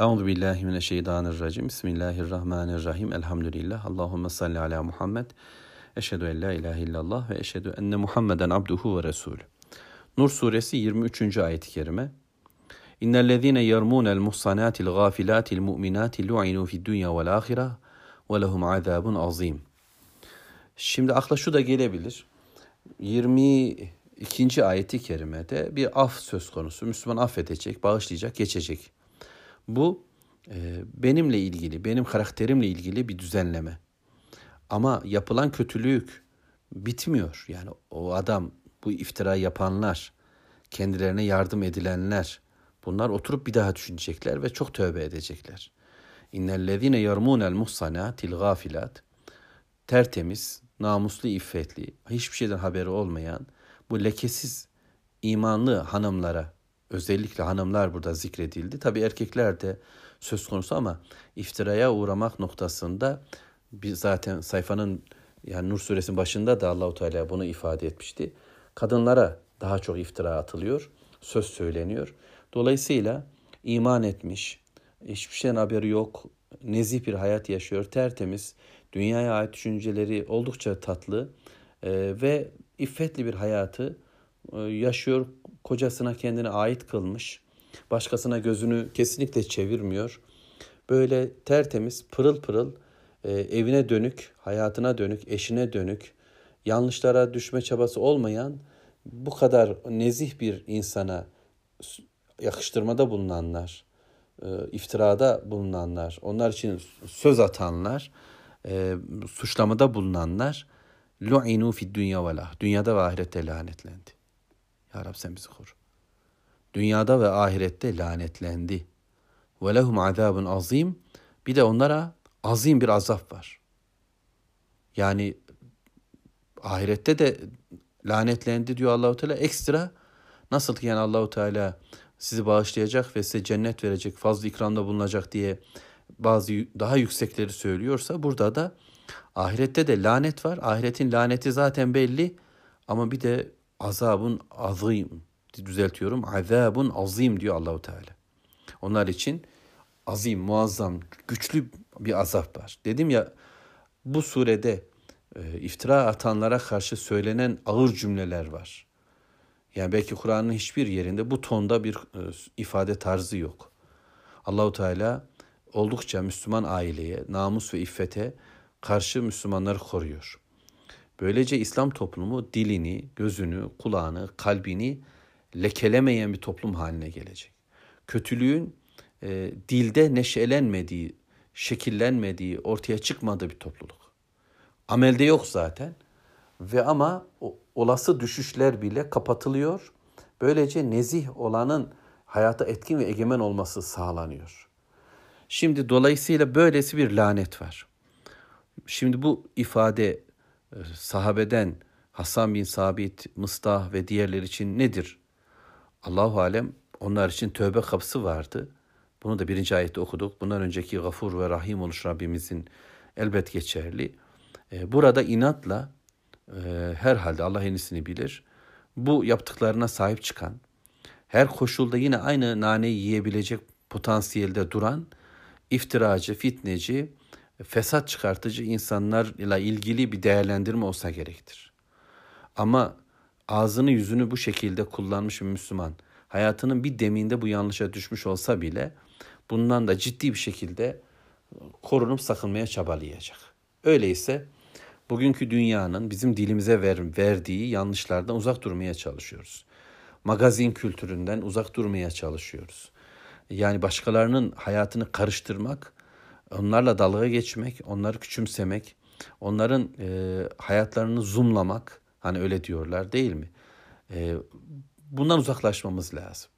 Euzu billahi mineşşeytanirracim. Bismillahirrahmanirrahim. Elhamdülillah. Allahumme salli ala Muhammed. Eşhedü en la ilahe illallah ve eşhedü enne Muhammeden abduhu ve resulü. Nur suresi 23. ayet-i kerime. İnnellezîne yermûnel muhsanatil gâfilâtil mu'minâti lu'inû fid dünya vel âhire ve lehum azâbun azîm. Şimdi akla şu da gelebilir. 22. ayeti kerimede bir af söz konusu. Müslüman affedecek, bağışlayacak, geçecek. Bu e, benimle ilgili, benim karakterimle ilgili bir düzenleme. Ama yapılan kötülük bitmiyor. Yani o adam, bu iftira yapanlar, kendilerine yardım edilenler, bunlar oturup bir daha düşünecekler ve çok tövbe edecekler. İnnellezine yermunel muhsanatil gafilat tertemiz, namuslu, iffetli, hiçbir şeyden haberi olmayan bu lekesiz imanlı hanımlara özellikle hanımlar burada zikredildi. Tabi erkekler de söz konusu ama iftiraya uğramak noktasında bir zaten sayfanın yani Nur suresinin başında da Allahu Teala bunu ifade etmişti. Kadınlara daha çok iftira atılıyor, söz söyleniyor. Dolayısıyla iman etmiş, hiçbir şeyden haberi yok, nezih bir hayat yaşıyor, tertemiz, dünyaya ait düşünceleri oldukça tatlı e, ve iffetli bir hayatı e, yaşıyor, kocasına kendine ait kılmış. Başkasına gözünü kesinlikle çevirmiyor. Böyle tertemiz, pırıl pırıl e, evine dönük, hayatına dönük, eşine dönük, yanlışlara düşme çabası olmayan bu kadar nezih bir insana yakıştırmada bulunanlar, e, iftirada bulunanlar, onlar için söz atanlar, e, suçlamada bulunanlar lu'inu fid dünya ve Dünyada ve ahirette lanetlendi. Ya Rab sen bizi koru. Dünyada ve ahirette lanetlendi. Ve lehum azabun azim. Bir de onlara azim bir azap var. Yani ahirette de lanetlendi diyor Allahu Teala ekstra nasıl ki yani Allahu Teala sizi bağışlayacak ve size cennet verecek, fazla ikramda bulunacak diye bazı daha yüksekleri söylüyorsa burada da ahirette de lanet var. Ahiretin laneti zaten belli ama bir de azabun azim düzeltiyorum. Azabun azim diyor Allahu Teala. Onlar için azim, muazzam, güçlü bir azap var. Dedim ya bu surede e, iftira atanlara karşı söylenen ağır cümleler var. Yani belki Kur'an'ın hiçbir yerinde bu tonda bir e, ifade tarzı yok. Allahu Teala oldukça Müslüman aileye, namus ve iffete karşı Müslümanları koruyor. Böylece İslam toplumu dilini, gözünü, kulağını, kalbini lekelemeyen bir toplum haline gelecek. Kötülüğün e, dilde neşelenmediği, şekillenmediği, ortaya çıkmadığı bir topluluk. Amelde yok zaten ve ama o, olası düşüşler bile kapatılıyor. Böylece nezih olanın hayata etkin ve egemen olması sağlanıyor. Şimdi dolayısıyla böylesi bir lanet var. Şimdi bu ifade sahabeden Hasan bin Sabit, Mıstah ve diğerler için nedir? Allahu alem onlar için tövbe kapısı vardı. Bunu da birinci ayette okuduk. Bundan önceki gafur ve rahim oluş Rabbimizin elbet geçerli. E, burada inatla e, herhalde Allah en iyisini bilir. Bu yaptıklarına sahip çıkan, her koşulda yine aynı naneyi yiyebilecek potansiyelde duran iftiracı, fitneci, fesat çıkartıcı insanlarla ilgili bir değerlendirme olsa gerektir. Ama ağzını yüzünü bu şekilde kullanmış bir Müslüman hayatının bir deminde bu yanlışa düşmüş olsa bile bundan da ciddi bir şekilde korunup sakınmaya çabalayacak. Öyleyse bugünkü dünyanın bizim dilimize ver, verdiği yanlışlardan uzak durmaya çalışıyoruz. Magazin kültüründen uzak durmaya çalışıyoruz. Yani başkalarının hayatını karıştırmak onlarla dalga geçmek, onları küçümsemek, onların e, hayatlarını zoomlamak, hani öyle diyorlar değil mi? E, bundan uzaklaşmamız lazım.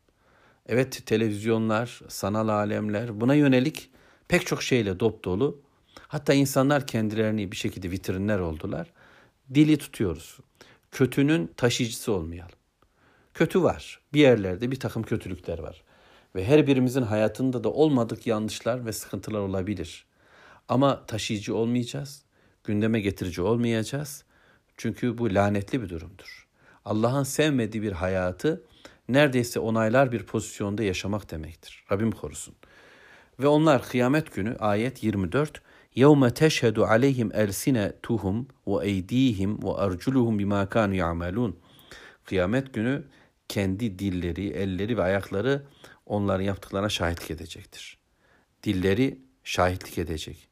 Evet televizyonlar, sanal alemler buna yönelik pek çok şeyle dop dolu. Hatta insanlar kendilerini bir şekilde vitrinler oldular. Dili tutuyoruz. Kötünün taşıyıcısı olmayalım. Kötü var. Bir yerlerde bir takım kötülükler var ve her birimizin hayatında da olmadık yanlışlar ve sıkıntılar olabilir. Ama taşıyıcı olmayacağız, gündeme getirici olmayacağız. Çünkü bu lanetli bir durumdur. Allah'ın sevmediği bir hayatı neredeyse onaylar bir pozisyonda yaşamak demektir. Rabbim korusun. Ve onlar kıyamet günü ayet 24 يَوْمَ تَشْهَدُ عَلَيْهِمْ أَلْسِنَتُهُمْ وَاَيْد۪يهِمْ وَاَرْجُلُهُمْ بِمَا كَانُوا يَعْمَلُونَ Kıyamet günü kendi dilleri, elleri ve ayakları onların yaptıklarına şahitlik edecektir. Dilleri şahitlik edecek.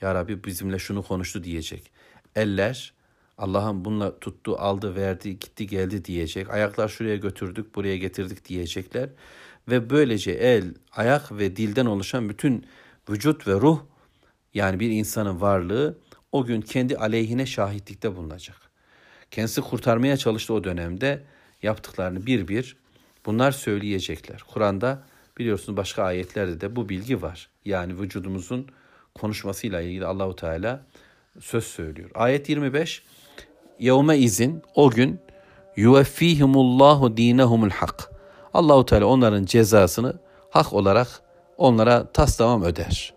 Ya Rabbi bizimle şunu konuştu diyecek. Eller Allah'ın bununla tuttu, aldı, verdi, gitti, geldi diyecek. Ayaklar şuraya götürdük, buraya getirdik diyecekler. Ve böylece el, ayak ve dilden oluşan bütün vücut ve ruh yani bir insanın varlığı o gün kendi aleyhine şahitlikte bulunacak. Kendisi kurtarmaya çalıştı o dönemde yaptıklarını bir bir bunlar söyleyecekler. Kur'an'da biliyorsunuz başka ayetlerde de bu bilgi var. Yani vücudumuzun konuşmasıyla ilgili Allahu Teala söz söylüyor. Ayet 25 Yevme izin o gün yuveffihimullahu dinehumul hak. Allahu Teala onların cezasını hak olarak onlara tas tamam öder.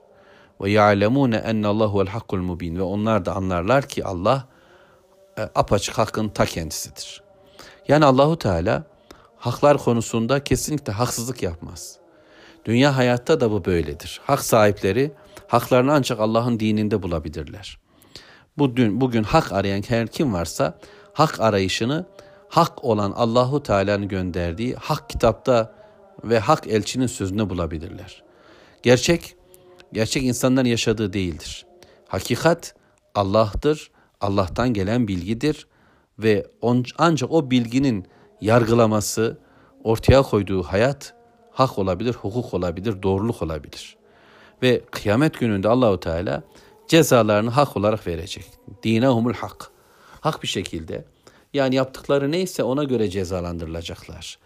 Ve ya'lemune ennallahu el hakkul mubin ve onlar da anlarlar ki Allah e, apaçık hakkın ta kendisidir. Yani Allahu Teala haklar konusunda kesinlikle haksızlık yapmaz. Dünya hayatta da bu böyledir. Hak sahipleri haklarını ancak Allah'ın dininde bulabilirler. Bu dün bugün hak arayan her kim varsa hak arayışını hak olan Allahu Teala'nın gönderdiği hak kitapta ve hak elçinin sözünde bulabilirler. Gerçek gerçek insanların yaşadığı değildir. Hakikat Allah'tır, Allah'tan gelen bilgidir ve ancak o bilginin yargılaması, ortaya koyduğu hayat hak olabilir, hukuk olabilir, doğruluk olabilir. Ve kıyamet gününde Allahu Teala cezalarını hak olarak verecek. Dinehumul hak. Hak bir şekilde yani yaptıkları neyse ona göre cezalandırılacaklar.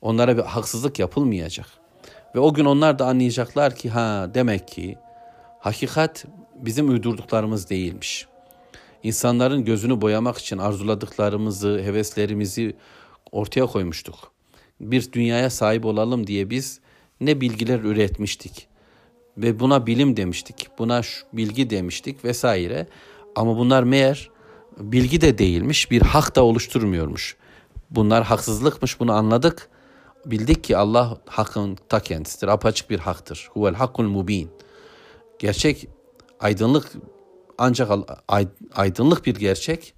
Onlara bir haksızlık yapılmayacak. Ve o gün onlar da anlayacaklar ki ha demek ki hakikat bizim uydurduklarımız değilmiş. İnsanların gözünü boyamak için arzuladıklarımızı, heveslerimizi ortaya koymuştuk. Bir dünyaya sahip olalım diye biz ne bilgiler üretmiştik ve buna bilim demiştik, buna bilgi demiştik vesaire. Ama bunlar meğer bilgi de değilmiş, bir hak da oluşturmuyormuş. Bunlar haksızlıkmış, bunu anladık. Bildik ki Allah hakkın ta kendisidir, apaçık bir haktır. Huvel hakkul mubin. Gerçek aydınlık ancak aydınlık bir gerçek,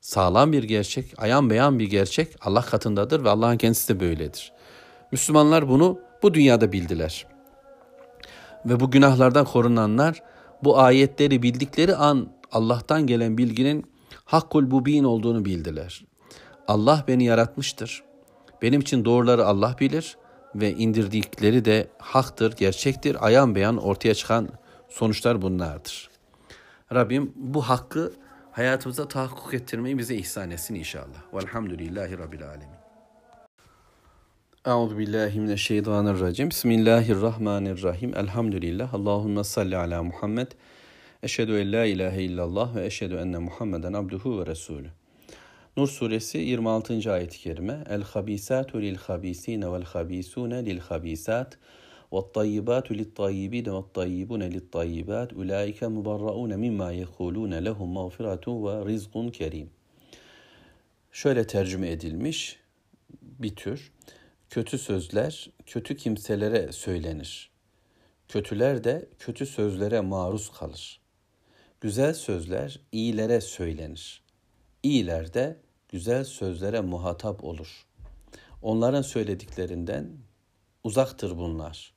sağlam bir gerçek, ayan beyan bir gerçek Allah katındadır ve Allah'ın kendisi de böyledir. Müslümanlar bunu bu dünyada bildiler. Ve bu günahlardan korunanlar bu ayetleri bildikleri an Allah'tan gelen bilginin hakkul mubin olduğunu bildiler. Allah beni yaratmıştır. Benim için doğruları Allah bilir ve indirdikleri de haktır, gerçektir. Ayan beyan ortaya çıkan sonuçlar bunlardır. Rabbim bu hakkı hayatımıza tahakkuk ettirmeyi bize ihsan etsin inşallah. Velhamdülillahi Rabbil Alemin. Euzu billahi mineşşeytanirracim. Bismillahirrahmanirrahim. Elhamdülillah. Allahumme salli ala Muhammed. Eşhedü en la ilahe illallah ve eşhedü enne Muhammeden abduhu ve resulü. Nur suresi 26. ayet-i kerime. El habisatu lil habisine vel habisune lil habisat والطيبات للطيبين والطيبون للطيبات أولئك مبرؤون مما يقولون لهم مغفرة ورزق كريم. Şöyle tercüme edilmiş bir tür. Kötü sözler kötü kimselere söylenir. Kötüler de kötü sözlere maruz kalır. Güzel sözler iyilere söylenir. İyiler de güzel sözlere muhatap olur. Onların söylediklerinden uzaktır bunlar.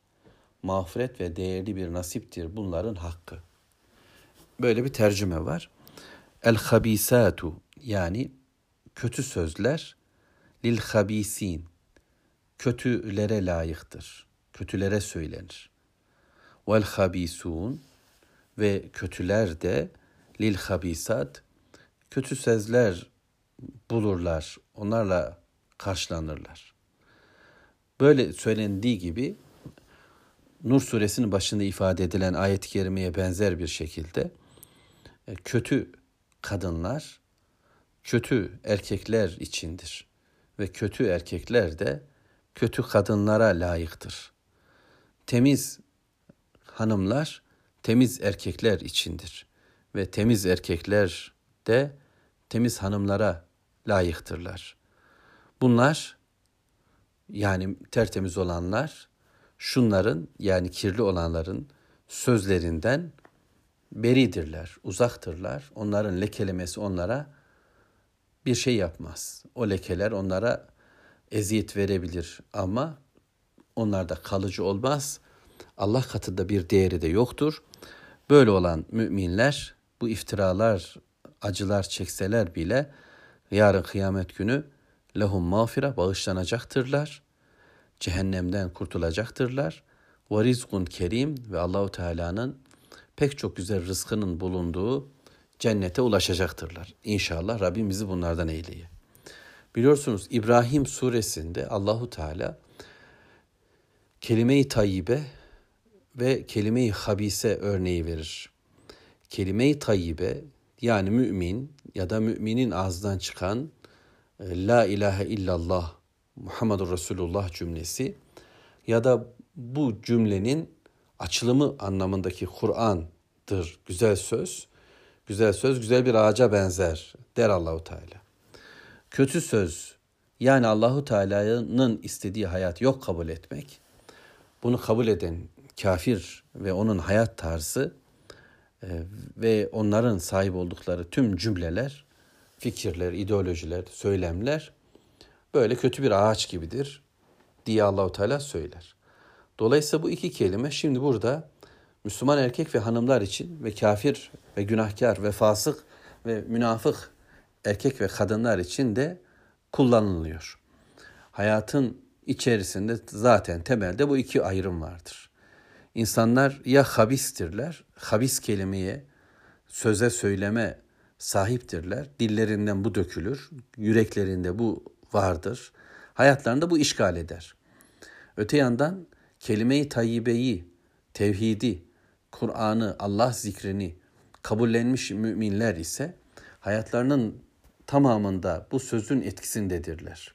Mağfiret ve değerli bir nasiptir bunların hakkı. Böyle bir tercüme var. El habisatu yani kötü sözler lil habisin kötülere layıktır. Kötülere söylenir. Vel habisun ve kötüler de lil habisat kötü sözler bulurlar. Onlarla karşılanırlar. Böyle söylendiği gibi Nur suresinin başında ifade edilen ayet-i kerimeye benzer bir şekilde e, kötü kadınlar kötü erkekler içindir ve kötü erkekler de kötü kadınlara layıktır. Temiz hanımlar temiz erkekler içindir ve temiz erkekler de temiz hanımlara layıktırlar. Bunlar yani tertemiz olanlar şunların yani kirli olanların sözlerinden beridirler, uzaktırlar. Onların lekelemesi onlara bir şey yapmaz. O lekeler onlara eziyet verebilir ama onlarda kalıcı olmaz. Allah katında bir değeri de yoktur. Böyle olan müminler bu iftiralar, acılar çekseler bile yarın kıyamet günü lehum mağfira bağışlanacaktırlar. Cehennemden kurtulacaktırlar. Ve rizkun kerim ve Allahu Teala'nın pek çok güzel rızkının bulunduğu cennete ulaşacaktırlar. İnşallah Rabbim bizi bunlardan eyleye. Biliyorsunuz İbrahim suresinde Allahu Teala kelime-i tayyibe ve kelime-i habise örneği verir. Kelime-i tayyibe yani mümin ya da müminin ağzından çıkan e, La ilahe illallah Muhammedur Resulullah cümlesi ya da bu cümlenin açılımı anlamındaki Kur'an'dır güzel söz. Güzel söz güzel bir ağaca benzer der Allahu Teala. Kötü söz yani Allahu Teala'nın istediği hayat yok kabul etmek. Bunu kabul eden kafir ve onun hayat tarzı e, ve onların sahip oldukları tüm cümleler, fikirler, ideolojiler, söylemler böyle kötü bir ağaç gibidir diye Allahu Teala söyler. Dolayısıyla bu iki kelime şimdi burada Müslüman erkek ve hanımlar için ve kafir ve günahkar ve fasık ve münafık erkek ve kadınlar için de kullanılıyor. Hayatın içerisinde zaten temelde bu iki ayrım vardır. İnsanlar ya habistirler, habis kelimeye, söze söyleme sahiptirler. Dillerinden bu dökülür, yüreklerinde bu vardır. Hayatlarında bu işgal eder. Öte yandan kelime-i tayyibeyi, tevhidi, Kur'an'ı, Allah zikrini kabullenmiş müminler ise hayatlarının tamamında bu sözün etkisindedirler.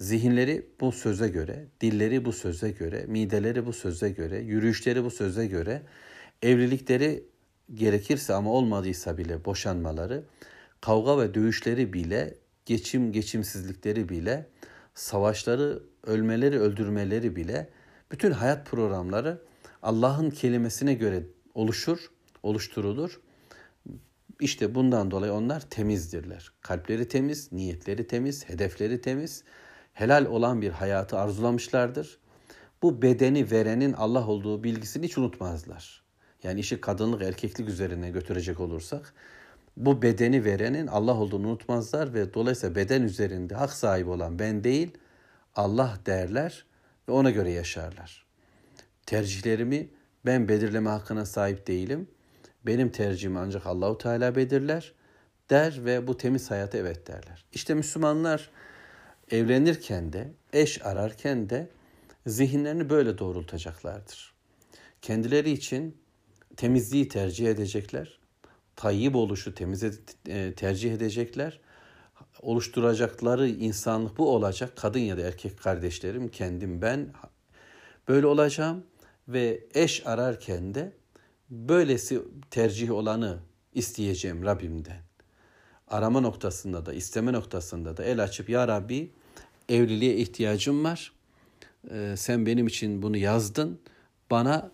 Zihinleri bu söze göre, dilleri bu söze göre, mideleri bu söze göre, yürüyüşleri bu söze göre, evlilikleri gerekirse ama olmadıysa bile boşanmaları, kavga ve dövüşleri bile, geçim geçimsizlikleri bile, savaşları, ölmeleri, öldürmeleri bile bütün hayat programları Allah'ın kelimesine göre oluşur, oluşturulur. İşte bundan dolayı onlar temizdirler. Kalpleri temiz, niyetleri temiz, hedefleri temiz, helal olan bir hayatı arzulamışlardır. Bu bedeni verenin Allah olduğu bilgisini hiç unutmazlar. Yani işi kadınlık erkeklik üzerine götürecek olursak bu bedeni verenin Allah olduğunu unutmazlar ve dolayısıyla beden üzerinde hak sahibi olan ben değil Allah derler ve ona göre yaşarlar. Tercihlerimi ben belirleme hakkına sahip değilim. Benim tercihimi ancak Allahu Teala belirler der ve bu temiz hayata evet derler. İşte Müslümanlar evlenirken de, eş ararken de zihinlerini böyle doğrultacaklardır. Kendileri için temizliği tercih edecekler. Tayyip oluşu temiz e, tercih edecekler. Oluşturacakları insanlık bu olacak. Kadın ya da erkek kardeşlerim, kendim ben böyle olacağım ve eş ararken de böylesi tercih olanı isteyeceğim Rabbimden. Arama noktasında da isteme noktasında da el açıp ya Rabbi evliliğe ihtiyacım var. Ee, sen benim için bunu yazdın. Bana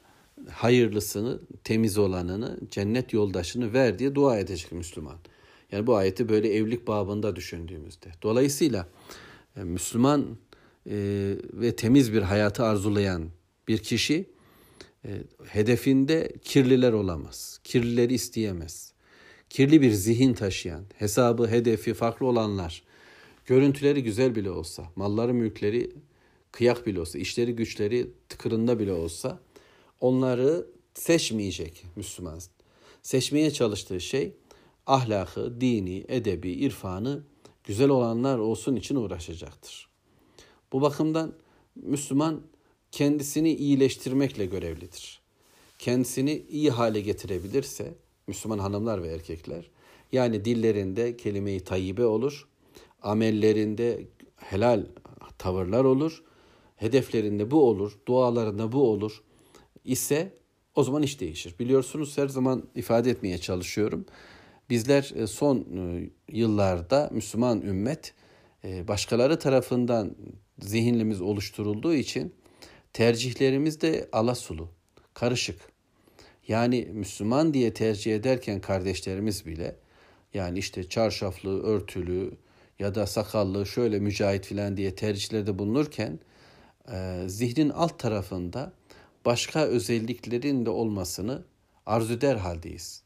hayırlısını, temiz olanını, cennet yoldaşını ver diye dua edecek Müslüman. Yani bu ayeti böyle evlilik babında düşündüğümüzde. Dolayısıyla e, Müslüman e, ve temiz bir hayatı arzulayan bir kişi e, hedefinde kirliler olamaz. Kirlileri isteyemez. Kirli bir zihin taşıyan, hesabı, hedefi farklı olanlar, görüntüleri güzel bile olsa, malları, mülkleri kıyak bile olsa, işleri, güçleri tıkırında bile olsa onları seçmeyecek Müslüman. Seçmeye çalıştığı şey ahlakı, dini, edebi, irfanı güzel olanlar olsun için uğraşacaktır. Bu bakımdan Müslüman kendisini iyileştirmekle görevlidir. Kendisini iyi hale getirebilirse Müslüman hanımlar ve erkekler yani dillerinde kelime-i tayyibe olur, amellerinde helal tavırlar olur, hedeflerinde bu olur, dualarında bu olur ise o zaman iş değişir. Biliyorsunuz her zaman ifade etmeye çalışıyorum. Bizler e, son e, yıllarda Müslüman ümmet e, başkaları tarafından zihinlimiz oluşturulduğu için tercihlerimiz de alasulu, karışık. Yani Müslüman diye tercih ederken kardeşlerimiz bile yani işte çarşaflı, örtülü ya da sakallı şöyle mücahit filan diye tercihlerde bulunurken zihnin alt tarafında başka özelliklerin de olmasını arzu eder haldeyiz.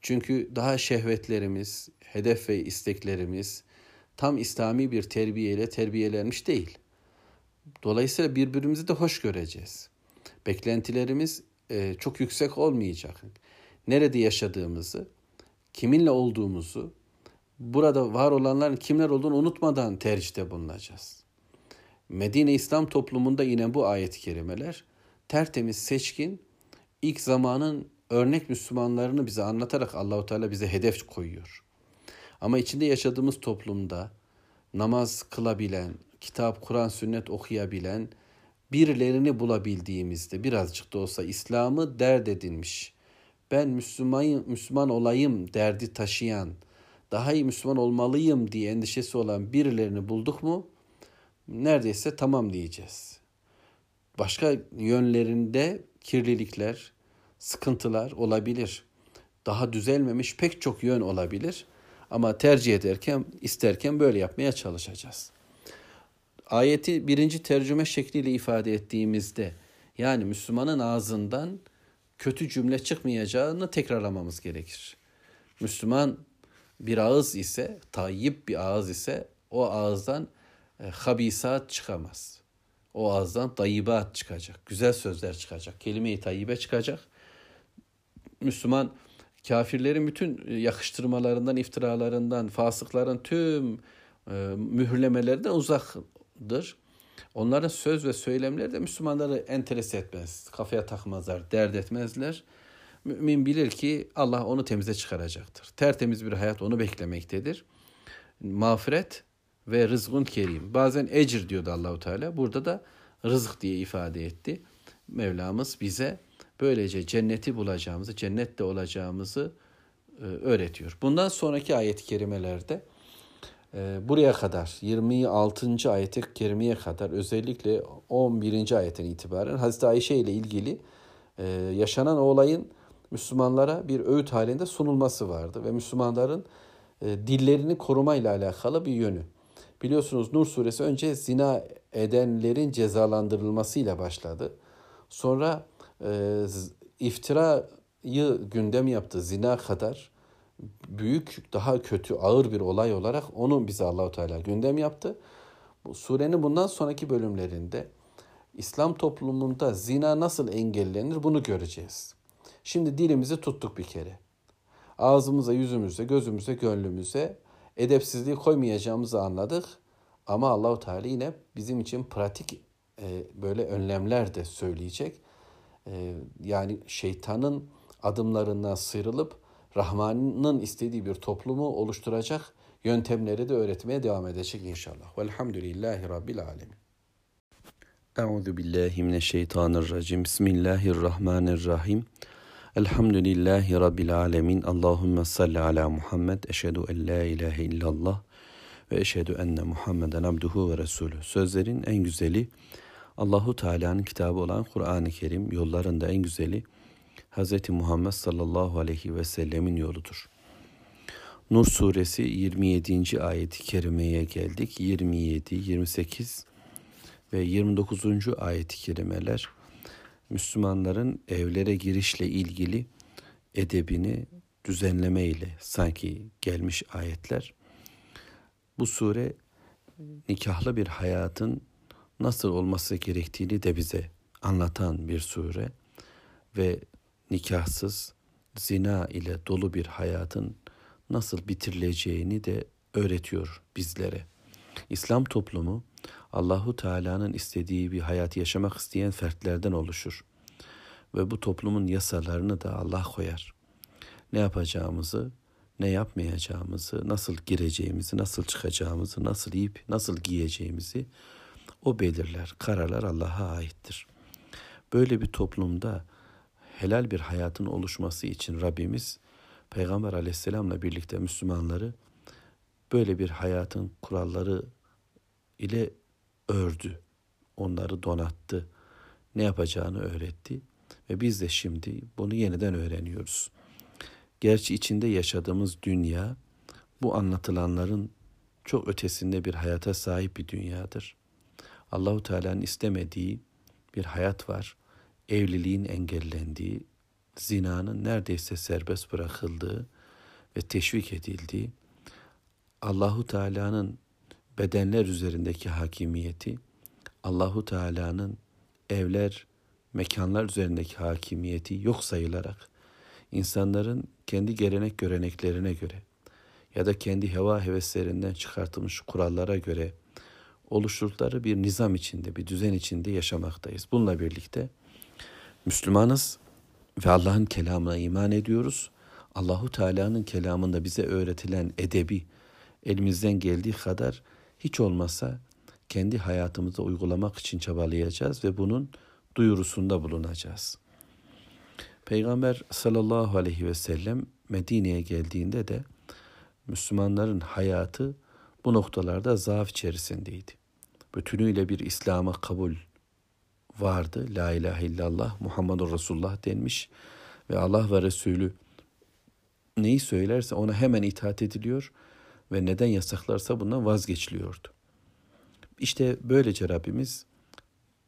Çünkü daha şehvetlerimiz, hedef ve isteklerimiz tam İslami bir terbiyeyle terbiyelenmiş değil. Dolayısıyla birbirimizi de hoş göreceğiz. Beklentilerimiz e, çok yüksek olmayacak. Nerede yaşadığımızı, kiminle olduğumuzu, burada var olanların kimler olduğunu unutmadan tercihte bulunacağız. Medine İslam toplumunda yine bu ayet-i kerimeler tertemiz, seçkin, ilk zamanın örnek Müslümanlarını bize anlatarak Allahu Teala bize hedef koyuyor. Ama içinde yaşadığımız toplumda namaz kılabilen, kitap, Kur'an, sünnet okuyabilen birilerini bulabildiğimizde birazcık da olsa İslam'ı dert edinmiş, ben Müslüman, Müslüman olayım derdi taşıyan, daha iyi Müslüman olmalıyım diye endişesi olan birilerini bulduk mu neredeyse tamam diyeceğiz. Başka yönlerinde kirlilikler, sıkıntılar olabilir. Daha düzelmemiş pek çok yön olabilir. Ama tercih ederken, isterken böyle yapmaya çalışacağız. Ayeti birinci tercüme şekliyle ifade ettiğimizde, yani Müslümanın ağzından kötü cümle çıkmayacağını tekrarlamamız gerekir. Müslüman bir ağız ise, tayyip bir ağız ise o ağızdan e, habisat çıkamaz. O ağızdan tayyibat çıkacak. Güzel sözler çıkacak. Kelime-i tayyibe çıkacak. Müslüman kafirlerin bütün yakıştırmalarından, iftiralarından, fasıkların tüm e, mühürlemelerinden uzaktır. Onların söz ve söylemleri de Müslümanları enteres etmez. Kafaya takmazlar, dert etmezler. Mümin bilir ki Allah onu temize çıkaracaktır. Tertemiz bir hayat onu beklemektedir. Mağfiret ve rızkun kerim. Bazen ecir diyordu Allahu Teala. Burada da rızık diye ifade etti. Mevlamız bize böylece cenneti bulacağımızı, cennette olacağımızı e, öğretiyor. Bundan sonraki ayet-i kerimelerde e, buraya kadar 26. ayet-i kerimeye kadar özellikle 11. ayetten itibaren Hazreti Ayşe ile ilgili e, yaşanan olayın Müslümanlara bir öğüt halinde sunulması vardı ve Müslümanların dillerini korumayla alakalı bir yönü. Biliyorsunuz Nur suresi önce zina edenlerin cezalandırılmasıyla başladı. Sonra e, iftirayı gündem yaptı zina kadar büyük daha kötü ağır bir olay olarak onu bize Allahu Teala gündem yaptı. Bu surenin bundan sonraki bölümlerinde İslam toplumunda zina nasıl engellenir bunu göreceğiz. Şimdi dilimizi tuttuk bir kere. Ağzımıza, yüzümüze, gözümüze, gönlümüze edepsizliği koymayacağımızı anladık. Ama Allahu Teala yine bizim için pratik e, böyle önlemler de söyleyecek. E, yani şeytanın adımlarından sıyrılıp Rahman'ın istediği bir toplumu oluşturacak yöntemleri de öğretmeye devam edecek inşallah. Velhamdülillahi Rabbil Alemin. Euzu billahi mineşşeytanirracim. Bismillahirrahmanirrahim. Elhamdülillahi Rabbil alemin. Allahümme salli ala Muhammed. Eşhedü en la ilahe illallah ve eşhedü enne Muhammeden abduhu ve resulü. Sözlerin en güzeli Allahu Teala'nın kitabı olan Kur'an-ı Kerim, yollarında en güzeli Hz. Muhammed sallallahu aleyhi ve sellemin yoludur. Nur suresi 27. ayeti kerimeye geldik. 27, 28 ve 29. ayeti kerimeler Müslümanların evlere girişle ilgili edebini düzenleme ile sanki gelmiş ayetler. Bu sure nikahlı bir hayatın nasıl olması gerektiğini de bize anlatan bir sure ve nikahsız zina ile dolu bir hayatın nasıl bitirileceğini de öğretiyor bizlere. İslam toplumu Allahu Teala'nın istediği bir hayat yaşamak isteyen fertlerden oluşur. Ve bu toplumun yasalarını da Allah koyar. Ne yapacağımızı, ne yapmayacağımızı, nasıl gireceğimizi, nasıl çıkacağımızı, nasıl yiyip nasıl giyeceğimizi o belirler. Kararlar Allah'a aittir. Böyle bir toplumda helal bir hayatın oluşması için Rabbimiz Peygamber aleyhisselamla birlikte Müslümanları böyle bir hayatın kuralları ile ördü. Onları donattı. Ne yapacağını öğretti. Ve biz de şimdi bunu yeniden öğreniyoruz. Gerçi içinde yaşadığımız dünya bu anlatılanların çok ötesinde bir hayata sahip bir dünyadır. Allahu Teala'nın istemediği bir hayat var. Evliliğin engellendiği, zinanın neredeyse serbest bırakıldığı ve teşvik edildiği, Allahu Teala'nın bedenler üzerindeki hakimiyeti, Allahu Teala'nın evler, mekanlar üzerindeki hakimiyeti yok sayılarak insanların kendi gelenek göreneklerine göre ya da kendi heva heveslerinden çıkartılmış kurallara göre oluşturdukları bir nizam içinde, bir düzen içinde yaşamaktayız. Bununla birlikte Müslümanız ve Allah'ın kelamına iman ediyoruz. Allahu Teala'nın kelamında bize öğretilen edebi elimizden geldiği kadar hiç olmazsa kendi hayatımızda uygulamak için çabalayacağız ve bunun duyurusunda bulunacağız. Peygamber sallallahu aleyhi ve sellem Medine'ye geldiğinde de Müslümanların hayatı bu noktalarda zaaf içerisindeydi. Bütünüyle bir İslam'a kabul vardı. La ilahe illallah Muhammedur Resulullah denmiş ve Allah ve Resulü neyi söylerse ona hemen itaat ediliyor ve neden yasaklarsa bundan vazgeçiliyordu. İşte böylece Rabbimiz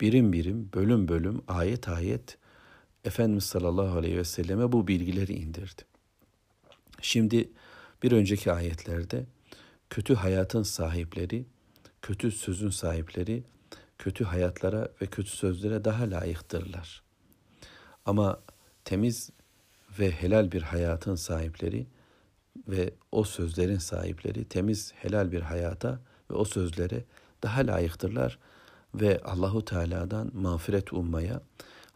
birim birim, bölüm bölüm, ayet ayet Efendimiz sallallahu aleyhi ve selleme bu bilgileri indirdi. Şimdi bir önceki ayetlerde kötü hayatın sahipleri, kötü sözün sahipleri, kötü hayatlara ve kötü sözlere daha layıktırlar. Ama temiz ve helal bir hayatın sahipleri ve o sözlerin sahipleri temiz helal bir hayata ve o sözlere daha layıktırlar ve Allahu Teala'dan mağfiret ummaya,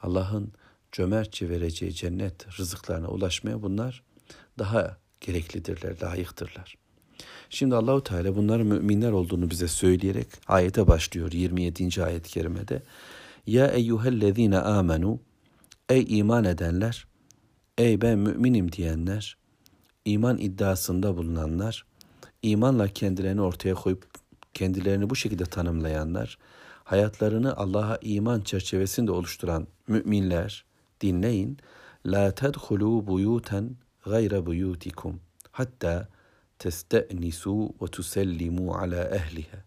Allah'ın cömertçe vereceği cennet rızıklarına ulaşmaya bunlar daha gereklidirler, layıktırlar. Şimdi Allahu Teala bunların müminler olduğunu bize söyleyerek ayete başlıyor 27. ayet-i kerimede. Ya eyyühellezine amenu Ey iman edenler, ey ben müminim diyenler, iman iddiasında bulunanlar, imanla kendilerini ortaya koyup kendilerini bu şekilde tanımlayanlar, hayatlarını Allah'a iman çerçevesinde oluşturan müminler dinleyin. La tedhulu buyuten gayre buyutikum hatta teste'nisu ve tusellimu ala ehliha.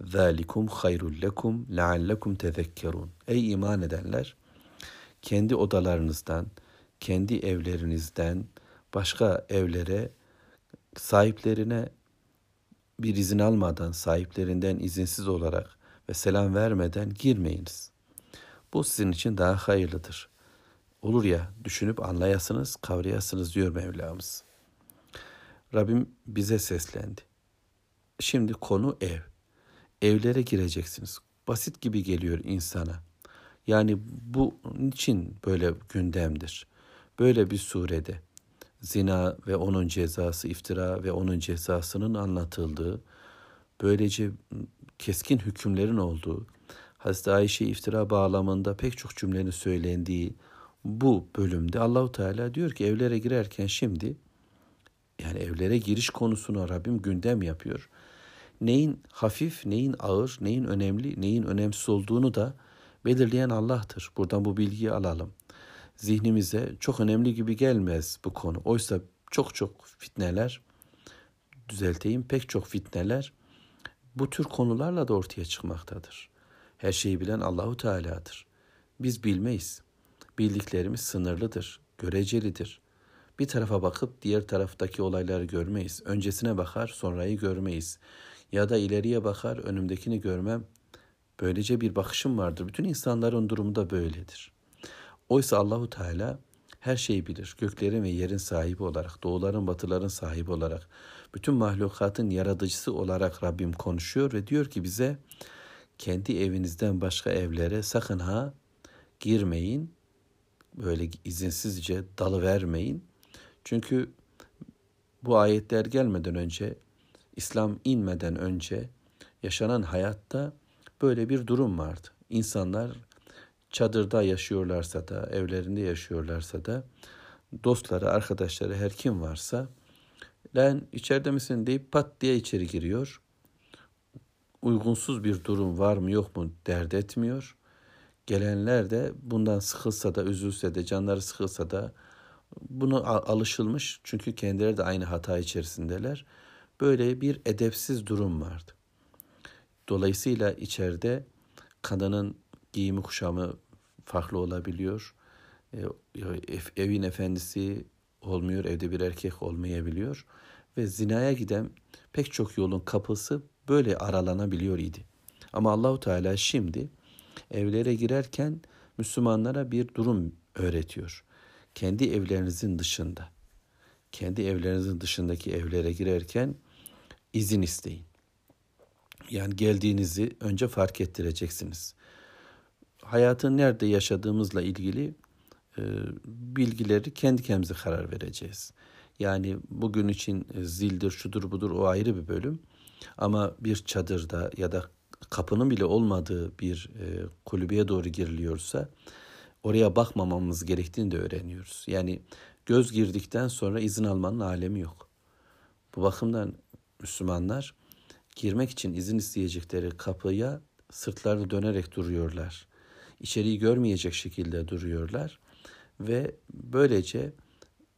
Zalikum hayrul lekum leallekum tezekkerun. Ey iman edenler! Kendi odalarınızdan, kendi evlerinizden başka evlere sahiplerine bir izin almadan, sahiplerinden izinsiz olarak ve selam vermeden girmeyiniz. Bu sizin için daha hayırlıdır. Olur ya düşünüp anlayasınız, kavrayasınız diyor Mevlamız. Rabbim bize seslendi. Şimdi konu ev. Evlere gireceksiniz. Basit gibi geliyor insana. Yani bu için böyle gündemdir. Böyle bir surede zina ve onun cezası, iftira ve onun cezasının anlatıldığı, böylece keskin hükümlerin olduğu, Hazreti Ayşe iftira bağlamında pek çok cümlenin söylendiği bu bölümde Allahu Teala diyor ki evlere girerken şimdi yani evlere giriş konusunu Rabbim gündem yapıyor. Neyin hafif, neyin ağır, neyin önemli, neyin önemsiz olduğunu da belirleyen Allah'tır. Buradan bu bilgiyi alalım. Zihnimize çok önemli gibi gelmez bu konu. Oysa çok çok fitneler, düzelteyim pek çok fitneler bu tür konularla da ortaya çıkmaktadır. Her şeyi bilen Allahu Teala'dır. Biz bilmeyiz. Bildiklerimiz sınırlıdır, görecelidir. Bir tarafa bakıp diğer taraftaki olayları görmeyiz. Öncesine bakar, sonrayı görmeyiz. Ya da ileriye bakar, önümdekini görmem. Böylece bir bakışım vardır. Bütün insanların durumu da böyledir. Oysa Allahu Teala her şeyi bilir. Göklerin ve yerin sahibi olarak, doğuların, batıların sahibi olarak, bütün mahlukatın yaratıcısı olarak Rabbim konuşuyor ve diyor ki bize kendi evinizden başka evlere sakın ha girmeyin. Böyle izinsizce dalı vermeyin. Çünkü bu ayetler gelmeden önce, İslam inmeden önce yaşanan hayatta böyle bir durum vardı. İnsanlar çadırda yaşıyorlarsa da, evlerinde yaşıyorlarsa da dostları, arkadaşları her kim varsa lan içeride misin deyip pat diye içeri giriyor. Uygunsuz bir durum var mı yok mu dert etmiyor. gelenler de bundan sıkılsa da üzülse de canları sıkılsa da bunu alışılmış çünkü kendileri de aynı hata içerisindeler. Böyle bir edepsiz durum vardı. Dolayısıyla içeride kadının giyimi kuşamı farklı olabiliyor. E, evin efendisi olmuyor, evde bir erkek olmayabiliyor ve zinaya giden pek çok yolun kapısı böyle aralanabiliyor idi. Ama Allahu Teala şimdi evlere girerken Müslümanlara bir durum öğretiyor. Kendi evlerinizin dışında, kendi evlerinizin dışındaki evlere girerken izin isteyin. Yani geldiğinizi önce fark ettireceksiniz. Hayatın nerede yaşadığımızla ilgili e, bilgileri kendi kendimize karar vereceğiz. Yani bugün için zildir, şudur budur o ayrı bir bölüm. Ama bir çadırda ya da kapının bile olmadığı bir e, kulübeye doğru giriliyorsa oraya bakmamamız gerektiğini de öğreniyoruz. Yani göz girdikten sonra izin almanın alemi yok. Bu bakımdan Müslümanlar girmek için izin isteyecekleri kapıya sırtlarını dönerek duruyorlar. İçeriği görmeyecek şekilde duruyorlar ve böylece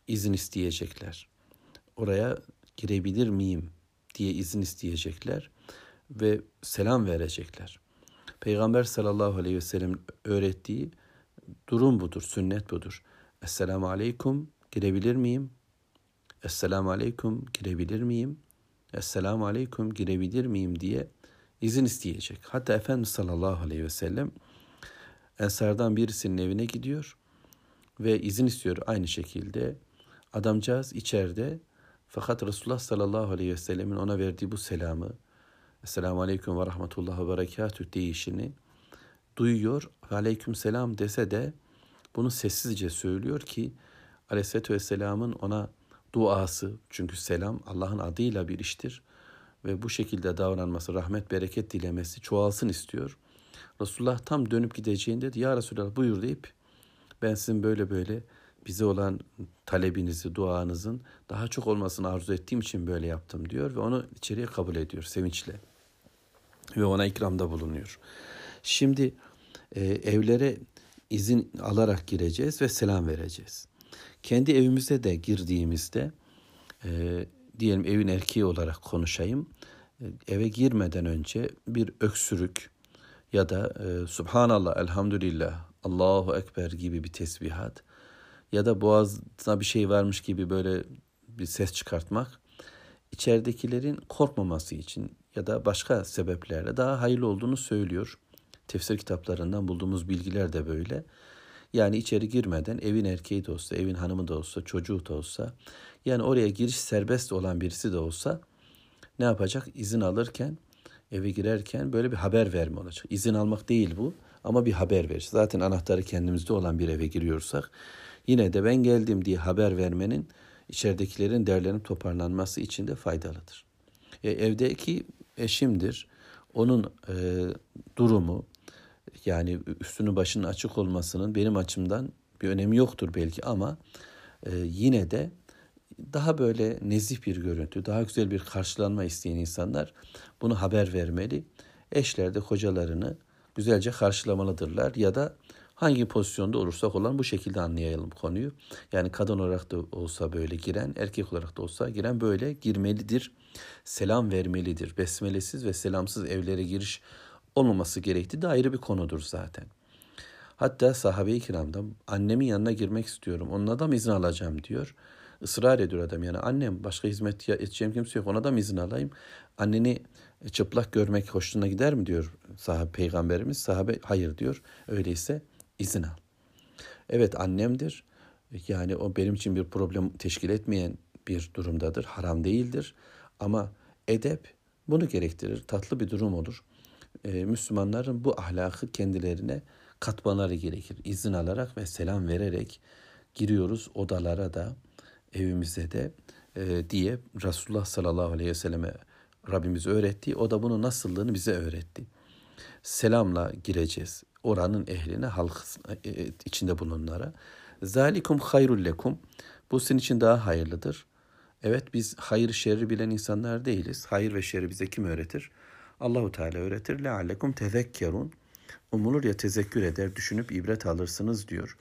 izin isteyecekler. Oraya girebilir miyim diye izin isteyecekler ve selam verecekler. Peygamber sallallahu aleyhi ve sellem öğrettiği durum budur, sünnet budur. Esselamu aleyküm, girebilir miyim? Esselamu aleyküm, girebilir miyim? Esselamu aleyküm, girebilir miyim diye izin isteyecek. Hatta Efendimiz sallallahu aleyhi ve sellem Ensardan birisinin evine gidiyor ve izin istiyor aynı şekilde. Adamcağız içeride fakat Resulullah sallallahu aleyhi ve sellemin ona verdiği bu selamı Esselamu Aleyküm ve Rahmetullah ve Berekatüh deyişini duyuyor Aleyküm Selam dese de bunu sessizce söylüyor ki Aleyhisselatü Vesselam'ın ona duası çünkü selam Allah'ın adıyla bir iştir ve bu şekilde davranması, rahmet, bereket dilemesi çoğalsın istiyor. Resulullah tam dönüp gideceğinde ya Resulallah buyur deyip ben sizin böyle böyle bize olan talebinizi, duanızın daha çok olmasını arzu ettiğim için böyle yaptım diyor ve onu içeriye kabul ediyor sevinçle ve ona ikramda bulunuyor. Şimdi e, evlere izin alarak gireceğiz ve selam vereceğiz. Kendi evimize de girdiğimizde e, diyelim evin erkeği olarak konuşayım. E, eve girmeden önce bir öksürük ya da e, Subhanallah, Elhamdülillah, Allahu Ekber gibi bir tesbihat ya da boğazına bir şey varmış gibi böyle bir ses çıkartmak içeridekilerin korkmaması için ya da başka sebeplerle daha hayırlı olduğunu söylüyor. Tefsir kitaplarından bulduğumuz bilgiler de böyle. Yani içeri girmeden evin erkeği de olsa, evin hanımı da olsa, çocuğu da olsa, yani oraya giriş serbest olan birisi de olsa ne yapacak? İzin alırken, eve girerken böyle bir haber verme olacak. İzin almak değil bu ama bir haber ver. Zaten anahtarı kendimizde olan bir eve giriyorsak yine de ben geldim diye haber vermenin içeridekilerin derlerin toparlanması için de faydalıdır. E, evdeki eşimdir. Onun e, durumu yani üstünü başının açık olmasının benim açımdan bir önemi yoktur belki ama e, yine de daha böyle nezih bir görüntü, daha güzel bir karşılanma isteyen insanlar bunu haber vermeli. Eşler de kocalarını güzelce karşılamalıdırlar ya da hangi pozisyonda olursak olan bu şekilde anlayalım konuyu. Yani kadın olarak da olsa böyle giren, erkek olarak da olsa giren böyle girmelidir. Selam vermelidir. Besmelesiz ve selamsız evlere giriş olmaması gerektiği de ayrı bir konudur zaten. Hatta sahabe-i kiramdan annemin yanına girmek istiyorum. Onunla da izin alacağım diyor. Israr ediyor adam yani annem başka hizmet edeceğim kimse yok ona da mı izin alayım? Anneni çıplak görmek hoşuna gider mi diyor sahabe peygamberimiz. Sahabe hayır diyor. Öyleyse izin al. Evet annemdir. Yani o benim için bir problem teşkil etmeyen bir durumdadır. Haram değildir. Ama edep bunu gerektirir. Tatlı bir durum olur. Ee, Müslümanların bu ahlakı kendilerine katmaları gerekir. İzin alarak ve selam vererek giriyoruz odalara da evimize de e, diye Resulullah sallallahu aleyhi ve selleme Rabbimiz öğretti. O da bunun nasıllığını bize öğretti. Selamla gireceğiz oranın ehline, halk e, e, içinde bulunanlara. Zalikum hayrul lekum. Bu sizin için daha hayırlıdır. Evet biz hayır şerri bilen insanlar değiliz. Hayır ve şerri bize kim öğretir? Allahu Teala öğretir. Leallekum tezekkerun. umulur ya tezekkür eder, düşünüp ibret alırsınız diyor.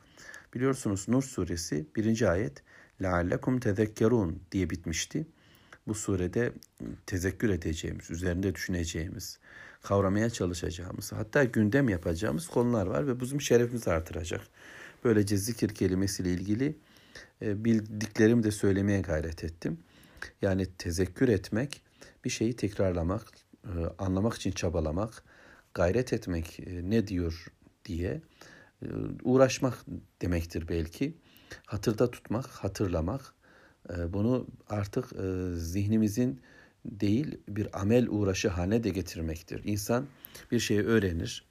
Biliyorsunuz Nur suresi birinci ayet لَعَلَّكُمْ تَذَكَّرُونَ diye bitmişti. Bu surede tezekkür edeceğimiz, üzerinde düşüneceğimiz, kavramaya çalışacağımız, hatta gündem yapacağımız konular var ve bizim şerefimizi artıracak. Böylece zikir kelimesiyle ilgili e, bildiklerimi de söylemeye gayret ettim. Yani tezekkür etmek, bir şeyi tekrarlamak, e, anlamak için çabalamak, gayret etmek e, ne diyor diye uğraşmak demektir belki. Hatırda tutmak, hatırlamak, bunu artık zihnimizin değil bir amel uğraşı haline de getirmektir. İnsan bir şeyi öğrenir,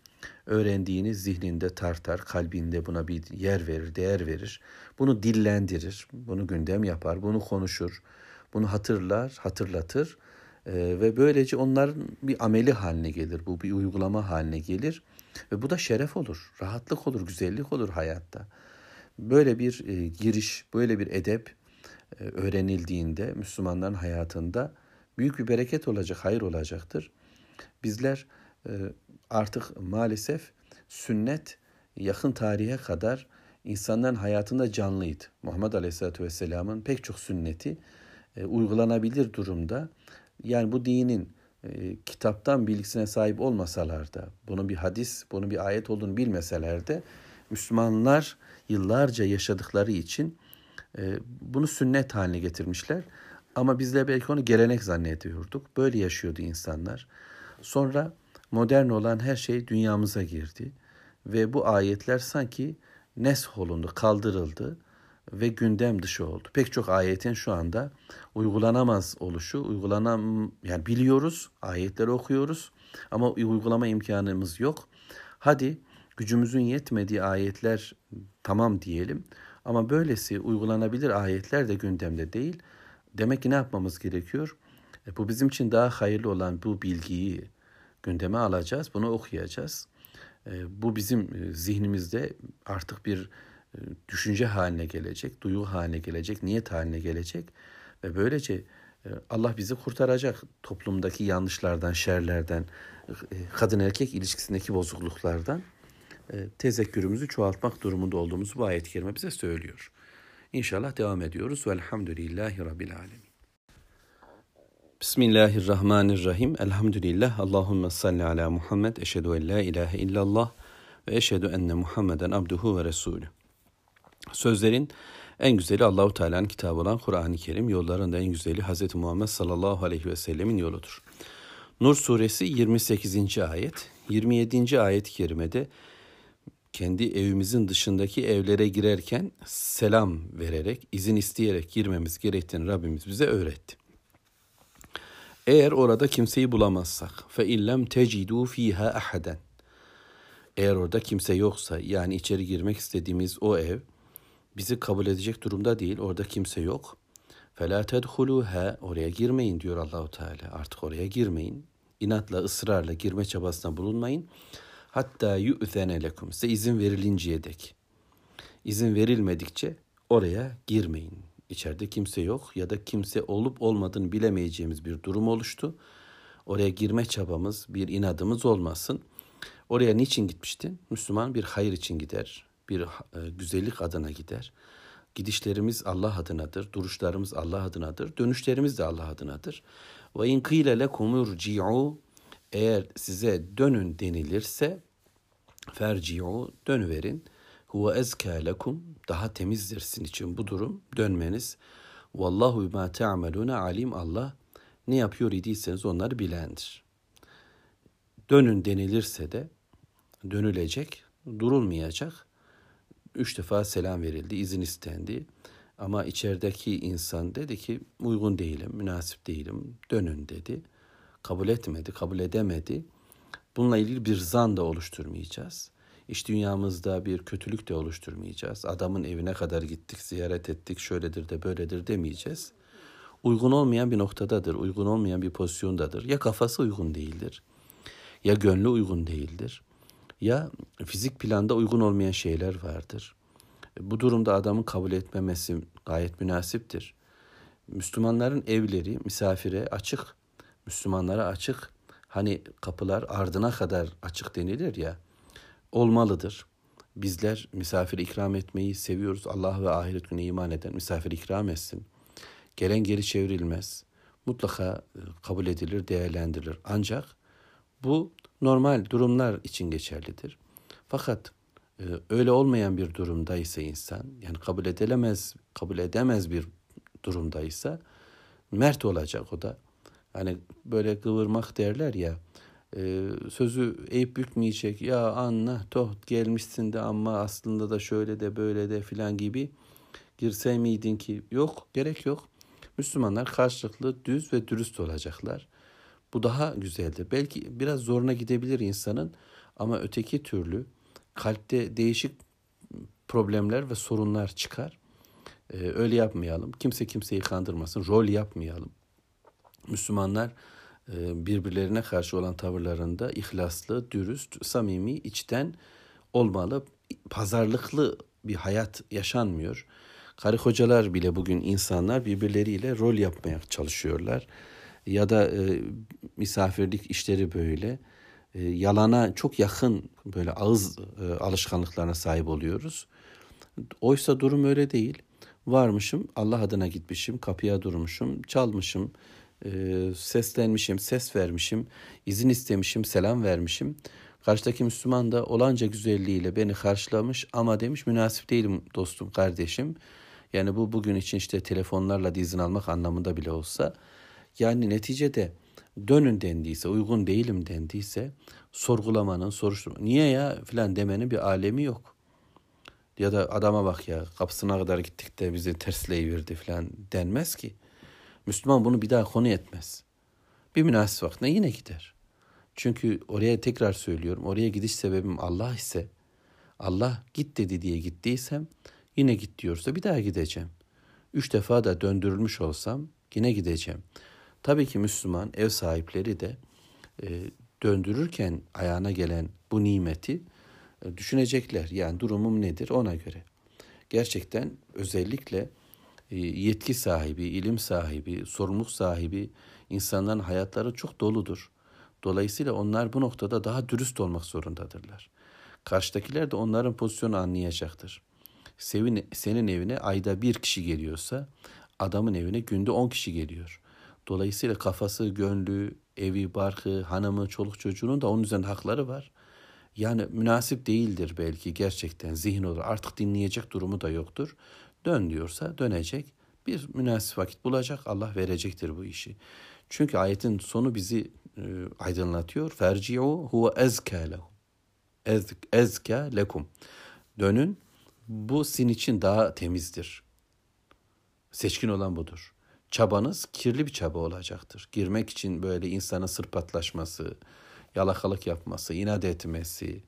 öğrendiğini zihninde tartar, kalbinde buna bir yer verir, değer verir. Bunu dillendirir, bunu gündem yapar, bunu konuşur, bunu hatırlar, hatırlatır ee, ve böylece onların bir ameli haline gelir, bu bir uygulama haline gelir ve bu da şeref olur, rahatlık olur, güzellik olur hayatta. Böyle bir e, giriş, böyle bir edep e, öğrenildiğinde Müslümanların hayatında büyük bir bereket olacak, hayır olacaktır. Bizler e, artık maalesef sünnet yakın tarihe kadar insanların hayatında canlıydı. Muhammed Aleyhisselatü Vesselam'ın pek çok sünneti e, uygulanabilir durumda. Yani bu dinin e, kitaptan bilgisine sahip olmasalar da, bunun bir hadis, bunun bir ayet olduğunu bilmeseler de Müslümanlar yıllarca yaşadıkları için e, bunu sünnet haline getirmişler. Ama bizler belki onu gelenek zannediyorduk. Böyle yaşıyordu insanlar. Sonra modern olan her şey dünyamıza girdi ve bu ayetler sanki nesh olundu, kaldırıldı ve gündem dışı oldu. Pek çok ayetin şu anda uygulanamaz oluşu, uygulanam yani biliyoruz, ayetleri okuyoruz ama uygulama imkanımız yok. Hadi gücümüzün yetmediği ayetler tamam diyelim ama böylesi uygulanabilir ayetler de gündemde değil. Demek ki ne yapmamız gerekiyor? E, bu bizim için daha hayırlı olan bu bilgiyi gündeme alacağız, bunu okuyacağız. E, bu bizim e, zihnimizde artık bir e, düşünce haline gelecek, duygu haline gelecek, niyet haline gelecek ve böylece e, Allah bizi kurtaracak toplumdaki yanlışlardan, şerlerden, kadın erkek ilişkisindeki bozukluklardan tezekkürümüzü çoğaltmak durumunda olduğumuzu bu ayet-i kerime bize söylüyor. İnşallah devam ediyoruz. Velhamdülillahi Rabbil Alemin. Bismillahirrahmanirrahim. Elhamdülillah. Allahümme salli ala Muhammed. Eşhedü en la ilahe illallah ve eşhedü enne Muhammeden abduhu ve resulü. Sözlerin en güzeli Allahu Teala'nın kitabı olan Kur'an-ı Kerim, yolların da en güzeli Hz. Muhammed sallallahu aleyhi ve sellemin yoludur. Nur suresi 28. ayet, 27. ayet-i kerimede kendi evimizin dışındaki evlere girerken selam vererek, izin isteyerek girmemiz gerektiğini Rabbimiz bize öğretti. Eğer orada kimseyi bulamazsak fe illem tecidu fiha ahaden. Eğer orada kimse yoksa yani içeri girmek istediğimiz o ev bizi kabul edecek durumda değil. Orada kimse yok. Fela tedhuluha oraya girmeyin diyor Allahu Teala. Artık oraya girmeyin. İnatla, ısrarla girme çabasına bulunmayın. Hatta yu'zene lekum. Size izin verilinceye dek. İzin verilmedikçe oraya girmeyin. İçeride kimse yok ya da kimse olup olmadığını bilemeyeceğimiz bir durum oluştu. Oraya girme çabamız, bir inadımız olmasın. Oraya niçin gitmiştin? Müslüman bir hayır için gider, bir e, güzellik adına gider. Gidişlerimiz Allah adınadır, duruşlarımız Allah adınadır, dönüşlerimiz de Allah adınadır. Ve in kıyle lekum irci'u eğer size dönün denilirse ferci'u dönüverin. Huve ezkâ lekum daha temizdir sizin için bu durum dönmeniz. Vallahu bima ta'maluna alim Allah ne yapıyor idiyseniz onları bilendir. Dönün denilirse de dönülecek, durulmayacak. Üç defa selam verildi, izin istendi. Ama içerideki insan dedi ki uygun değilim, münasip değilim, dönün dedi. Kabul etmedi, kabul edemedi. Bununla ilgili bir zan da oluşturmayacağız. İş dünyamızda bir kötülük de oluşturmayacağız. Adamın evine kadar gittik, ziyaret ettik, şöyledir de böyledir demeyeceğiz. Uygun olmayan bir noktadadır, uygun olmayan bir pozisyondadır. Ya kafası uygun değildir, ya gönlü uygun değildir, ya fizik planda uygun olmayan şeyler vardır. Bu durumda adamın kabul etmemesi gayet münasiptir. Müslümanların evleri misafire açık, Müslümanlara açık. Hani kapılar ardına kadar açık denilir ya. olmalıdır. Bizler misafir ikram etmeyi seviyoruz. Allah ve ahiret gününe iman eden misafir ikram etsin. Gelen geri çevrilmez. Mutlaka e, kabul edilir, değerlendirilir. Ancak bu normal durumlar için geçerlidir. Fakat e, öyle olmayan bir durumdaysa insan, yani kabul edilemez, kabul edemez bir durumdaysa mert olacak o da. Hani böyle kıvırmak derler ya, e, sözü eğip bükmeyecek ya anla toh gelmişsin de ama aslında da şöyle de böyle de filan gibi girse miydin ki yok gerek yok. Müslümanlar karşılıklı düz ve dürüst olacaklar. Bu daha güzeldir. Belki biraz zoruna gidebilir insanın ama öteki türlü kalpte değişik problemler ve sorunlar çıkar. Ee, öyle yapmayalım. Kimse kimseyi kandırmasın. Rol yapmayalım. Müslümanlar e, birbirlerine karşı olan tavırlarında ihlaslı, dürüst, samimi, içten olmalı. Pazarlıklı bir hayat yaşanmıyor. Karı kocalar bile bugün insanlar birbirleriyle rol yapmaya çalışıyorlar. Ya da e, misafirlik işleri böyle. E, yalana çok yakın böyle ağız e, alışkanlıklarına sahip oluyoruz. Oysa durum öyle değil. Varmışım, Allah adına gitmişim, kapıya durmuşum, çalmışım, e, seslenmişim, ses vermişim, izin istemişim, selam vermişim. Karşıdaki Müslüman da olanca güzelliğiyle beni karşılamış ama demiş münasip değilim dostum, kardeşim. Yani bu bugün için işte telefonlarla izin almak anlamında bile olsa. Yani neticede dönün dendiyse, uygun değilim dendiyse sorgulamanın, soruşturma. Niye ya filan demenin bir alemi yok. Ya da adama bak ya kapısına kadar gittik de bizi tersleyiverdi filan denmez ki. Müslüman bunu bir daha konu etmez. Bir münasip vaktine yine gider. Çünkü oraya tekrar söylüyorum. Oraya gidiş sebebim Allah ise Allah git dedi diye gittiysem yine git diyorsa bir daha gideceğim. Üç defa da döndürülmüş olsam yine gideceğim. Tabii ki Müslüman ev sahipleri de e, döndürürken ayağına gelen bu nimeti e, düşünecekler. Yani durumum nedir ona göre. Gerçekten özellikle yetki sahibi, ilim sahibi, sorumluluk sahibi insanların hayatları çok doludur. Dolayısıyla onlar bu noktada daha dürüst olmak zorundadırlar. Karşıdakiler de onların pozisyonu anlayacaktır. Sevin, senin evine ayda bir kişi geliyorsa adamın evine günde on kişi geliyor. Dolayısıyla kafası, gönlü, evi, barkı, hanımı, çoluk çocuğunun da onun üzerinde hakları var. Yani münasip değildir belki gerçekten zihin olur. Artık dinleyecek durumu da yoktur. Dön diyorsa dönecek. Bir münasip vakit bulacak. Allah verecektir bu işi. Çünkü ayetin sonu bizi e, aydınlatıyor. Ferci'u huve ezke lehum. Ez, ezke lekum. Dönün. Bu sin için daha temizdir. Seçkin olan budur. Çabanız kirli bir çaba olacaktır. Girmek için böyle insana sırpatlaşması, yalakalık yapması, inat etmesi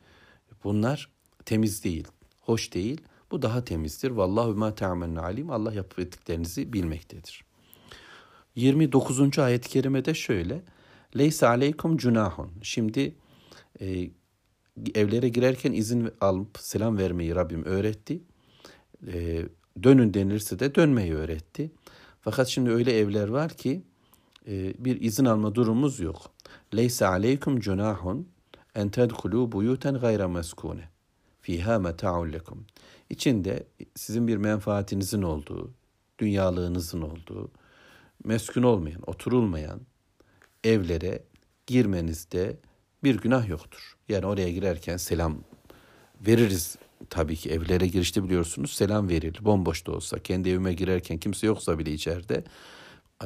bunlar temiz değil, hoş değil. Bu daha temizdir. Vallahu ma ta'melun alim. Allah yapıp ettiklerinizi bilmektedir. 29. ayet-i kerimede şöyle. Leysa aleykum cunahun. Şimdi e, evlere girerken izin alıp selam vermeyi Rabbim öğretti. E, dönün denirse de dönmeyi öğretti. Fakat şimdi öyle evler var ki e, bir izin alma durumumuz yok. Leysa aleykum cunahun en tedhulu buyuten gayra meskune. Fiha meta'un lekum. İçinde sizin bir menfaatinizin olduğu, dünyalığınızın olduğu, meskun olmayan, oturulmayan evlere girmenizde bir günah yoktur. Yani oraya girerken selam veririz tabii ki evlere girişte biliyorsunuz selam verilir. Bomboş da olsa kendi evime girerken kimse yoksa bile içeride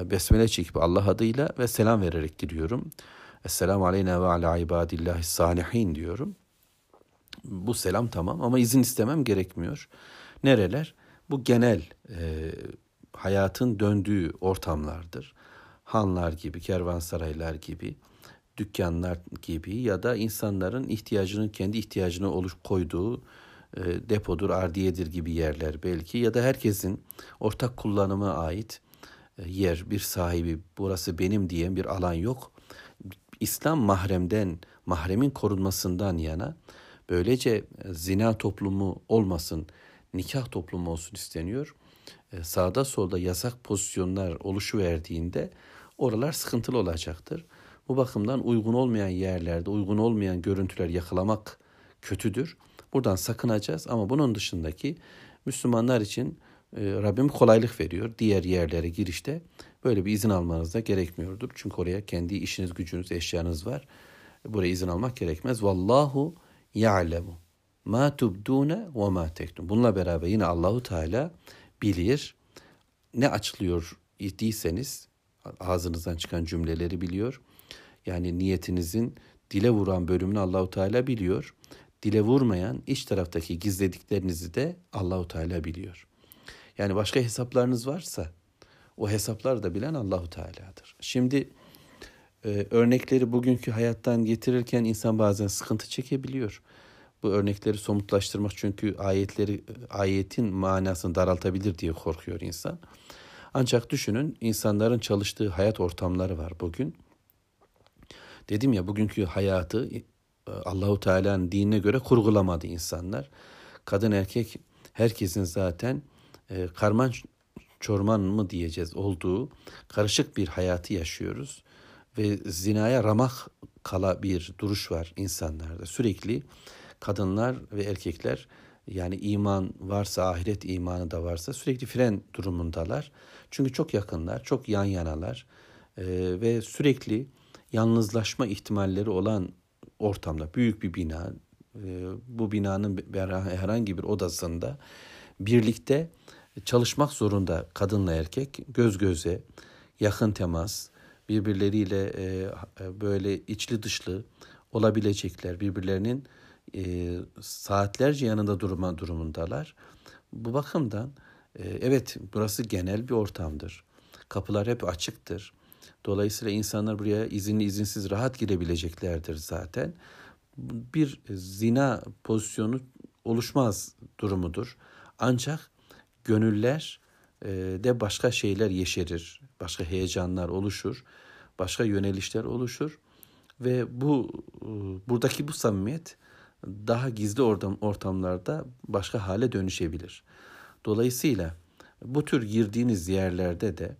besmele çekip Allah adıyla ve selam vererek giriyorum. Esselamu aleyna ve ala ibadillahi salihin diyorum. Bu selam tamam ama izin istemem gerekmiyor. Nereler? Bu genel e, hayatın döndüğü ortamlardır. Hanlar gibi, kervansaraylar gibi, dükkanlar gibi ya da insanların ihtiyacının kendi ihtiyacını oluş koyduğu e, depodur, ardiyedir gibi yerler belki ya da herkesin ortak kullanıma ait e, yer, bir sahibi, burası benim diyen bir alan yok. İslam mahremden, mahremin korunmasından yana böylece e, zina toplumu olmasın, nikah toplumu olsun isteniyor. Sağda solda yasak pozisyonlar oluşu verdiğinde oralar sıkıntılı olacaktır. Bu bakımdan uygun olmayan yerlerde, uygun olmayan görüntüler yakalamak kötüdür. Buradan sakınacağız ama bunun dışındaki Müslümanlar için e, Rabbim kolaylık veriyor. Diğer yerlere girişte böyle bir izin almanız da gerekmiyordur. Çünkü oraya kendi işiniz, gücünüz, eşyanız var. Buraya izin almak gerekmez. Vallahu ya'lemu ma tubdune ve ma tektum. Bununla beraber yine Allahu Teala bilir. Ne açılıyor değilseniz ağzınızdan çıkan cümleleri biliyor. Yani niyetinizin dile vuran bölümünü Allahu Teala biliyor. Dile vurmayan iç taraftaki gizlediklerinizi de Allahu Teala biliyor. Yani başka hesaplarınız varsa o hesaplar da bilen Allahu Teala'dır. Şimdi e, örnekleri bugünkü hayattan getirirken insan bazen sıkıntı çekebiliyor. Bu örnekleri somutlaştırmak çünkü ayetleri ayetin manasını daraltabilir diye korkuyor insan. Ancak düşünün insanların çalıştığı hayat ortamları var bugün. Dedim ya bugünkü hayatı e, Allahu Teala'nın dinine göre kurgulamadı insanlar. Kadın erkek herkesin zaten e, karman çorman mı diyeceğiz olduğu karışık bir hayatı yaşıyoruz ve zinaya ramak kala bir duruş var insanlarda. Sürekli kadınlar ve erkekler yani iman varsa ahiret imanı da varsa sürekli fren durumundalar. Çünkü çok yakınlar, çok yan yanalar ee, ve sürekli yalnızlaşma ihtimalleri olan ortamda büyük bir bina, e, bu binanın herhangi bir odasında birlikte çalışmak zorunda kadınla erkek göz göze, yakın temas, birbirleriyle e, böyle içli dışlı olabilecekler, birbirlerinin e, saatlerce yanında durma durumundalar. Bu bakımdan e, evet burası genel bir ortamdır. Kapılar hep açıktır. Dolayısıyla insanlar buraya izinli izinsiz rahat girebileceklerdir zaten. Bir zina pozisyonu oluşmaz durumudur. Ancak gönüller e, de başka şeyler yeşerir, başka heyecanlar oluşur, başka yönelişler oluşur ve bu e, buradaki bu samimiyet daha gizli ortam, ortamlarda başka hale dönüşebilir. Dolayısıyla bu tür girdiğiniz yerlerde de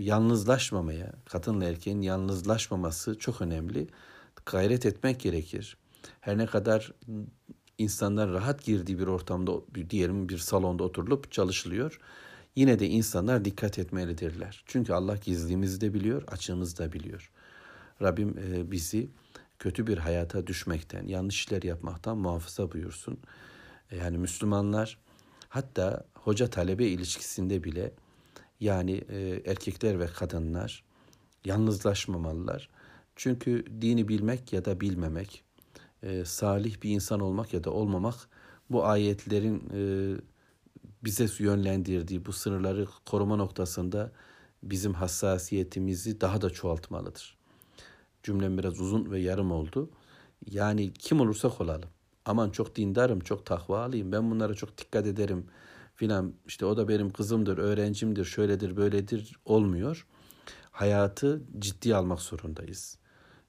yalnızlaşmamaya, kadınla erkeğin yalnızlaşmaması çok önemli. Gayret etmek gerekir. Her ne kadar insanlar rahat girdiği bir ortamda diyelim bir salonda oturulup çalışılıyor. Yine de insanlar dikkat etmelidirler. Çünkü Allah gizlimizi de biliyor, açığımızı da biliyor. Rabbim e, bizi kötü bir hayata düşmekten, yanlış işler yapmaktan muhafaza buyursun. E, yani Müslümanlar hatta hoca talebe ilişkisinde bile yani e, erkekler ve kadınlar yalnızlaşmamalılar. Çünkü dini bilmek ya da bilmemek, salih bir insan olmak ya da olmamak bu ayetlerin bize yönlendirdiği bu sınırları koruma noktasında bizim hassasiyetimizi daha da çoğaltmalıdır. Cümlem biraz uzun ve yarım oldu. Yani kim olursak olalım. Aman çok dindarım, çok takvalıyım, ben bunlara çok dikkat ederim filan. İşte o da benim kızımdır, öğrencimdir, şöyledir, böyledir olmuyor. Hayatı ciddi almak zorundayız.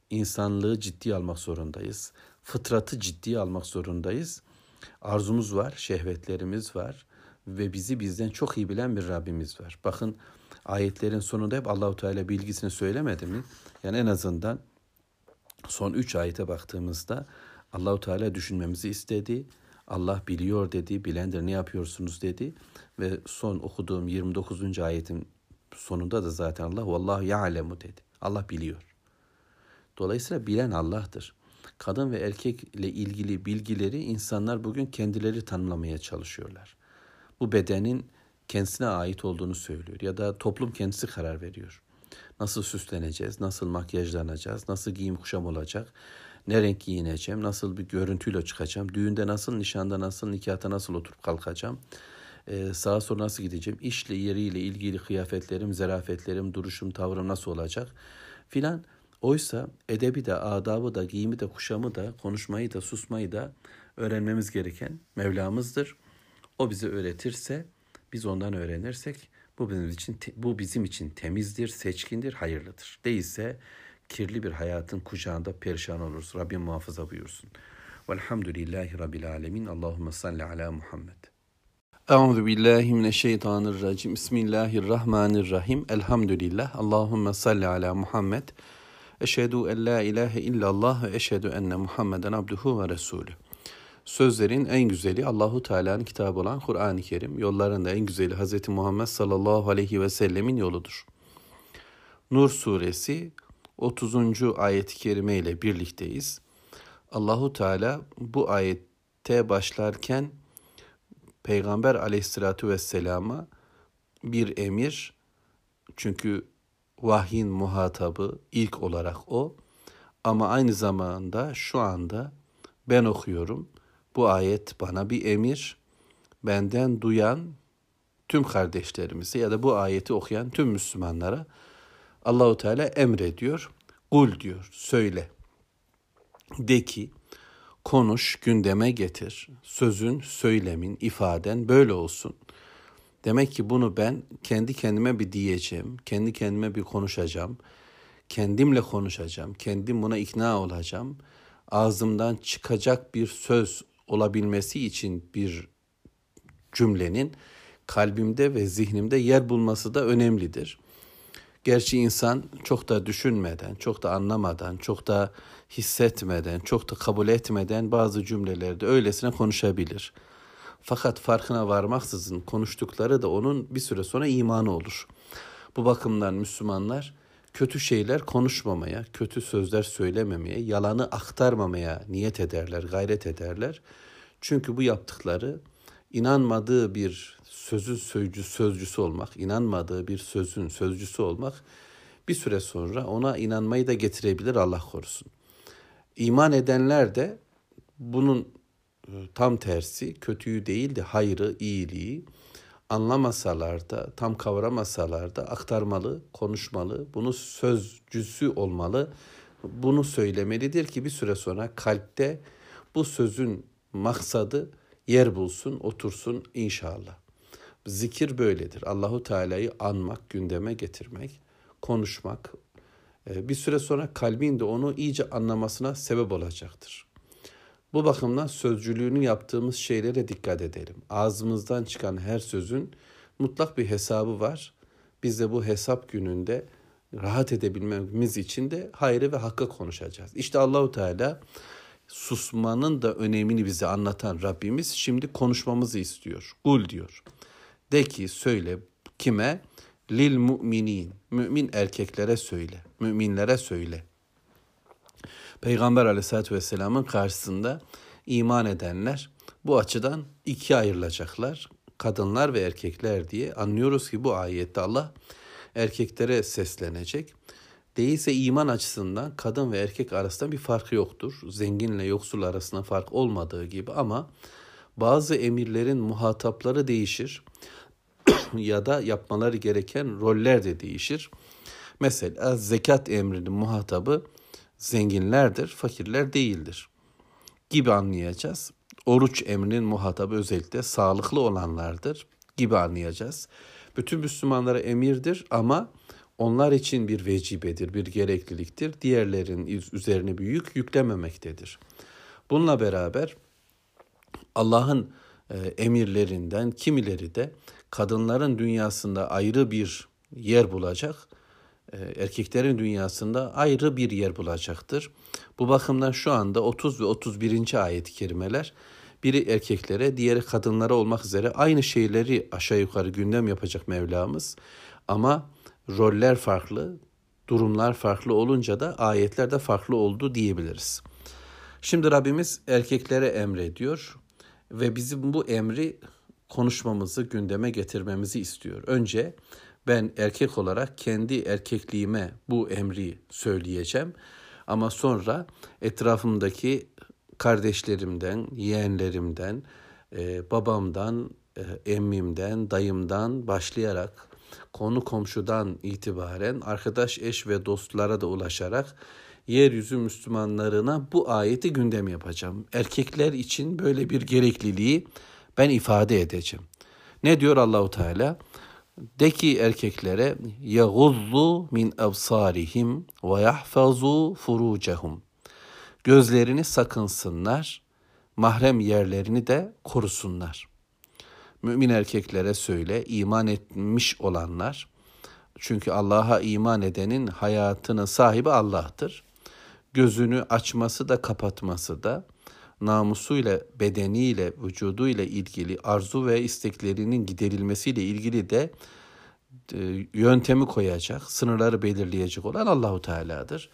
İnsanlığı ciddi almak zorundayız. Fıtratı ciddi almak zorundayız. Arzumuz var, şehvetlerimiz var ve bizi bizden çok iyi bilen bir Rabbimiz var. Bakın ayetlerin sonunda hep Allahu Teala bilgisini söylemedi mi? Yani en azından son üç ayete baktığımızda Allahu Teala düşünmemizi istedi. Allah biliyor dedi, bilendir ne yapıyorsunuz dedi ve son okuduğum 29. ayetin sonunda da zaten Allah vallahu ya'lemu dedi. Allah biliyor. Dolayısıyla bilen Allah'tır. Kadın ve erkekle ilgili bilgileri insanlar bugün kendileri tanımlamaya çalışıyorlar. Bu bedenin kendisine ait olduğunu söylüyor ya da toplum kendisi karar veriyor. Nasıl süsleneceğiz, nasıl makyajlanacağız, nasıl giyim kuşam olacak, ne renk giyineceğim, nasıl bir görüntüyle çıkacağım, düğünde nasıl, nişanda nasıl, nikahta nasıl oturup kalkacağım, ee, sağa sola nasıl gideceğim, işle yeriyle ilgili kıyafetlerim, zerafetlerim, duruşum, tavrım nasıl olacak filan. Oysa edebi de, adabı da, giyimi de, kuşamı da, konuşmayı da, susmayı da öğrenmemiz gereken Mevlamızdır. O bize öğretirse biz ondan öğrenirsek bu bizim için bu bizim için temizdir, seçkindir, hayırlıdır. Değilse kirli bir hayatın kucağında perişan oluruz. Rabbim muhafaza buyursun. Velhamdülillahi Rabbil alemin. Allahümme salli ala Muhammed. Euzu billahi mineşşeytanirracim. Bismillahirrahmanirrahim. Elhamdülillah. Allahümme salli ala Muhammed. Eşhedü en la ilahe illallah ve eşhedü enne Muhammeden abduhu ve resulü. Sözlerin en güzeli Allahu Teala'nın kitabı olan Kur'an-ı Kerim. Yolların da en güzeli Hz. Muhammed sallallahu aleyhi ve sellemin yoludur. Nur suresi 30. ayet-i kerime ile birlikteyiz. Allahu Teala bu ayette başlarken Peygamber aleyhissalatu vesselama bir emir çünkü vahyin muhatabı ilk olarak o ama aynı zamanda şu anda ben okuyorum. Bu ayet bana bir emir. Benden duyan tüm kardeşlerimize ya da bu ayeti okuyan tüm Müslümanlara Allahu Teala emrediyor. Kul diyor, söyle. De ki, konuş, gündeme getir. Sözün, söylemin, ifaden böyle olsun. Demek ki bunu ben kendi kendime bir diyeceğim, kendi kendime bir konuşacağım. Kendimle konuşacağım, kendim buna ikna olacağım. Ağzımdan çıkacak bir söz olabilmesi için bir cümlenin kalbimde ve zihnimde yer bulması da önemlidir. Gerçi insan çok da düşünmeden, çok da anlamadan, çok da hissetmeden, çok da kabul etmeden bazı cümlelerde öylesine konuşabilir. Fakat farkına varmaksızın konuştukları da onun bir süre sonra imanı olur. Bu bakımdan Müslümanlar kötü şeyler konuşmamaya, kötü sözler söylememeye, yalanı aktarmamaya niyet ederler, gayret ederler. Çünkü bu yaptıkları inanmadığı bir sözün sözcü, sözcüsü olmak, inanmadığı bir sözün sözcüsü olmak bir süre sonra ona inanmayı da getirebilir Allah korusun. İman edenler de bunun e, tam tersi kötüyü değil de hayrı, iyiliği anlamasalar da, tam kavramasalar da aktarmalı, konuşmalı, bunu sözcüsü olmalı. Bunu söylemelidir ki bir süre sonra kalpte bu sözün maksadı yer bulsun, otursun inşallah. Zikir böyledir. Allahu Teala'yı anmak, gündeme getirmek, konuşmak e, bir süre sonra kalbin de onu iyice anlamasına sebep olacaktır. Bu bakımdan sözcülüğünü yaptığımız şeylere dikkat edelim. Ağzımızdan çıkan her sözün mutlak bir hesabı var. Biz de bu hesap gününde rahat edebilmemiz için de hayrı ve hakkı konuşacağız. İşte Allahu Teala susmanın da önemini bize anlatan Rabbimiz şimdi konuşmamızı istiyor. Kul diyor. De ki söyle kime? Lil müminin. Mümin erkeklere söyle. Müminlere söyle. Peygamber aleyhissalatü vesselamın karşısında iman edenler bu açıdan ikiye ayrılacaklar. Kadınlar ve erkekler diye anlıyoruz ki bu ayette Allah erkeklere seslenecek. Değilse iman açısından kadın ve erkek arasında bir fark yoktur. Zenginle yoksul arasında fark olmadığı gibi ama bazı emirlerin muhatapları değişir ya da yapmaları gereken roller de değişir. Mesela zekat emrinin muhatabı zenginlerdir, fakirler değildir gibi anlayacağız. Oruç emrinin muhatabı özellikle sağlıklı olanlardır gibi anlayacağız. Bütün Müslümanlara emirdir ama onlar için bir vecibedir, bir gerekliliktir. Diğerlerin üzerine bir yük yüklememektedir. Bununla beraber Allah'ın e, emirlerinden kimileri de kadınların dünyasında ayrı bir yer bulacak, erkeklerin dünyasında ayrı bir yer bulacaktır. Bu bakımdan şu anda 30 ve 31. ayet-i kerimeler biri erkeklere, diğeri kadınlara olmak üzere aynı şeyleri aşağı yukarı gündem yapacak Mevlamız. Ama roller farklı, durumlar farklı olunca da ayetler de farklı oldu diyebiliriz. Şimdi Rabbimiz erkeklere emrediyor ve bizim bu emri konuşmamızı, gündeme getirmemizi istiyor. Önce ben erkek olarak kendi erkekliğime bu emri söyleyeceğim. Ama sonra etrafımdaki kardeşlerimden, yeğenlerimden, e, babamdan, e, emmimden, dayımdan başlayarak konu komşudan itibaren arkadaş, eş ve dostlara da ulaşarak yeryüzü Müslümanlarına bu ayeti gündem yapacağım. Erkekler için böyle bir gerekliliği ben ifade edeceğim. Ne diyor Allahu Teala? De ki erkeklere yaguzzu min absarihim ve yahfazu furucehum. Gözlerini sakınsınlar, mahrem yerlerini de korusunlar. Mümin erkeklere söyle, iman etmiş olanlar, çünkü Allah'a iman edenin hayatının sahibi Allah'tır. Gözünü açması da kapatması da, namusuyla, bedeniyle, vücuduyla ilgili arzu ve isteklerinin giderilmesiyle ilgili de e, yöntemi koyacak, sınırları belirleyecek olan Allahu Teala'dır.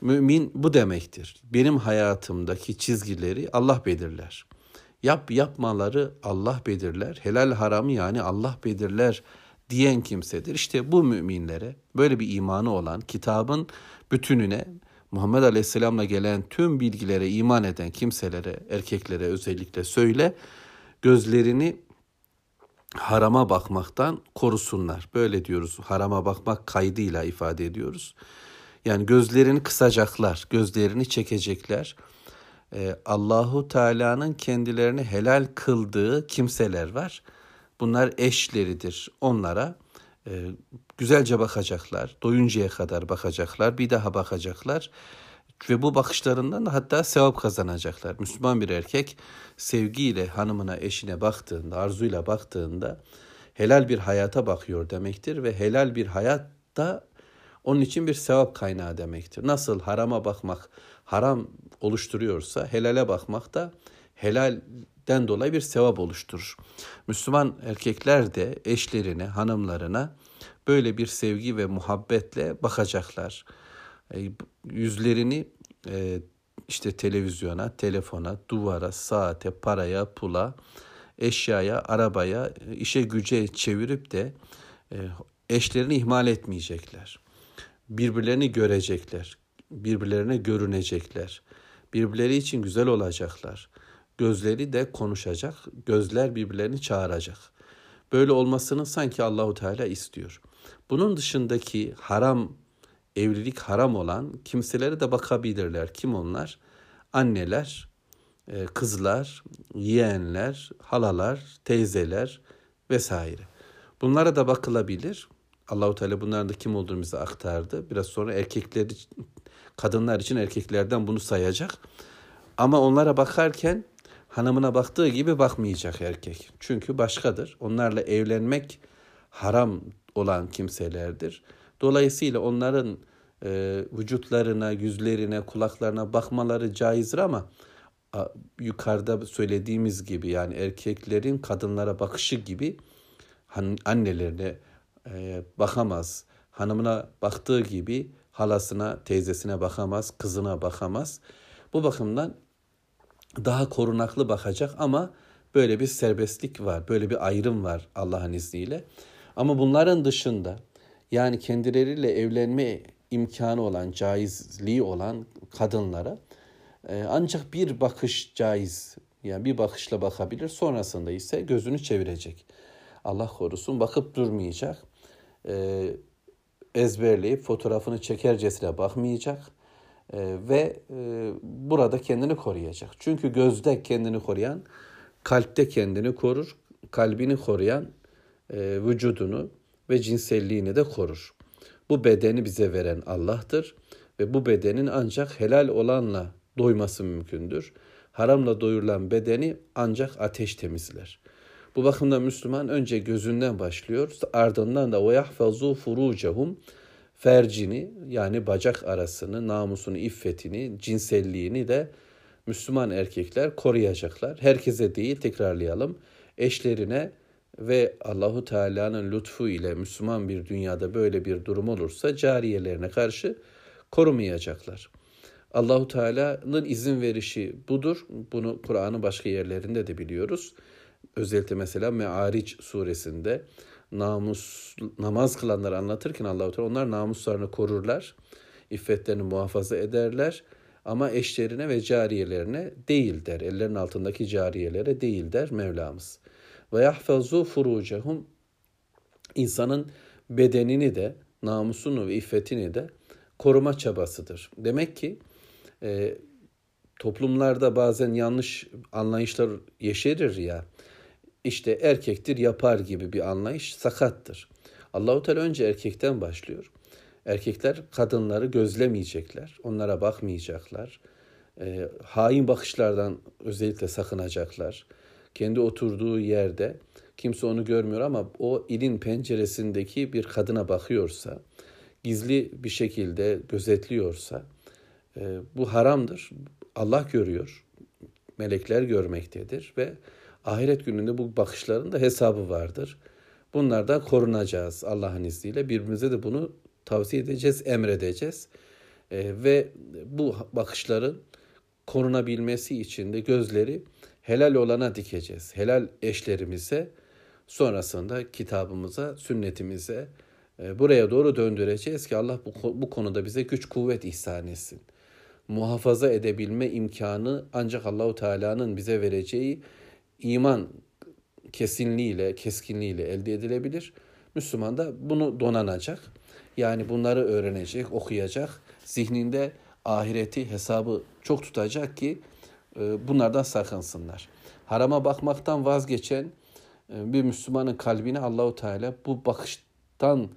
Mümin bu demektir. Benim hayatımdaki çizgileri Allah belirler. Yap yapmaları Allah belirler. Helal haram yani Allah belirler diyen kimsedir. İşte bu müminlere böyle bir imanı olan kitabın bütününe Muhammed Aleyhisselam'la gelen tüm bilgilere iman eden kimselere, erkeklere özellikle söyle gözlerini harama bakmaktan korusunlar. Böyle diyoruz. Harama bakmak kaydıyla ifade ediyoruz. Yani gözlerini kısacaklar, gözlerini çekecekler. Ee, Allahu Teala'nın kendilerini helal kıldığı kimseler var. Bunlar eşleridir. Onlara e, güzelce bakacaklar. Doyuncaya kadar bakacaklar. Bir daha bakacaklar. Ve bu bakışlarından da hatta sevap kazanacaklar. Müslüman bir erkek sevgiyle hanımına, eşine baktığında, arzuyla baktığında helal bir hayata bakıyor demektir ve helal bir hayat da onun için bir sevap kaynağı demektir. Nasıl harama bakmak haram oluşturuyorsa helale bakmak da helalden dolayı bir sevap oluşturur. Müslüman erkekler de eşlerine, hanımlarına böyle bir sevgi ve muhabbetle bakacaklar. E, yüzlerini e, işte televizyona, telefona, duvara, saate, paraya, pula, eşyaya, arabaya, işe güce çevirip de e, eşlerini ihmal etmeyecekler. Birbirlerini görecekler. Birbirlerine görünecekler. Birbirleri için güzel olacaklar. Gözleri de konuşacak. Gözler birbirlerini çağıracak. Böyle olmasını sanki Allahu Teala istiyor. Bunun dışındaki haram evlilik haram olan kimselere de bakabilirler. Kim onlar? Anneler, e, kızlar, yeğenler, halalar, teyzeler vesaire. Bunlara da bakılabilir. Allahu Teala bunların da kim olduğunu bize aktardı. Biraz sonra erkekler kadınlar için erkeklerden bunu sayacak. Ama onlara bakarken hanımına baktığı gibi bakmayacak erkek. Çünkü başkadır. Onlarla evlenmek haram olan kimselerdir. Dolayısıyla onların e, vücutlarına, yüzlerine, kulaklarına bakmaları caizdir ama a, yukarıda söylediğimiz gibi yani erkeklerin kadınlara bakışı gibi han, annelerine e, bakamaz. Hanımına baktığı gibi halasına, teyzesine bakamaz, kızına bakamaz. Bu bakımdan daha korunaklı bakacak ama böyle bir serbestlik var, böyle bir ayrım var Allah'ın izniyle. Ama bunların dışında yani kendileriyle evlenme imkanı olan, caizliği olan kadınlara e, ancak bir bakış caiz. Yani bir bakışla bakabilir. Sonrasında ise gözünü çevirecek. Allah korusun bakıp durmayacak. E, ezberleyip fotoğrafını çekercesine bakmayacak. E, ve burada kendini koruyacak. Çünkü gözde kendini koruyan kalpte kendini korur. Kalbini koruyan vücudunu ve cinselliğini de korur. Bu bedeni bize veren Allah'tır ve bu bedenin ancak helal olanla doyması mümkündür. Haramla doyurulan bedeni ancak ateş temizler. Bu bakımda Müslüman önce gözünden başlıyor. Ardından da ve yahfazu furucehum fercini yani bacak arasını, namusunu, iffetini, cinselliğini de Müslüman erkekler koruyacaklar. Herkese değil tekrarlayalım. Eşlerine ve Allahu Teala'nın lütfu ile Müslüman bir dünyada böyle bir durum olursa cariyelerine karşı korumayacaklar. Allahu Teala'nın izin verişi budur. Bunu Kur'an'ın başka yerlerinde de biliyoruz. Özellikle mesela Me'aric suresinde namus namaz kılanları anlatırken Allahu Teala onlar namuslarını korurlar, iffetlerini muhafaza ederler ama eşlerine ve cariyelerine değil der. Ellerin altındaki cariyelere değil der Mevlamız ve yahfazu furucehum insanın bedenini de namusunu ve iffetini de koruma çabasıdır. Demek ki e, toplumlarda bazen yanlış anlayışlar yeşerir ya. İşte erkektir yapar gibi bir anlayış sakattır. Allahu Teala önce erkekten başlıyor. Erkekler kadınları gözlemeyecekler, onlara bakmayacaklar. E, hain bakışlardan özellikle sakınacaklar kendi oturduğu yerde kimse onu görmüyor ama o ilin penceresindeki bir kadına bakıyorsa, gizli bir şekilde gözetliyorsa e, bu haramdır. Allah görüyor. melekler görmektedir ve ahiret gününde bu bakışların da hesabı vardır. Bunlardan korunacağız Allah'ın izniyle. Birbirimize de bunu tavsiye edeceğiz, emredeceğiz. E, ve bu bakışların korunabilmesi için de gözleri helal olana dikeceğiz. Helal eşlerimize, sonrasında kitabımıza, sünnetimize e, buraya doğru döndüreceğiz ki Allah bu, bu konuda bize güç kuvvet ihsan etsin. Muhafaza edebilme imkanı ancak Allahu Teala'nın bize vereceği iman kesinliğiyle, keskinliğiyle elde edilebilir. Müslüman da bunu donanacak. Yani bunları öğrenecek, okuyacak. Zihninde ahireti, hesabı çok tutacak ki e, bunlardan sakınsınlar. Harama bakmaktan vazgeçen e, bir Müslümanın kalbine Allahu Teala bu bakıştan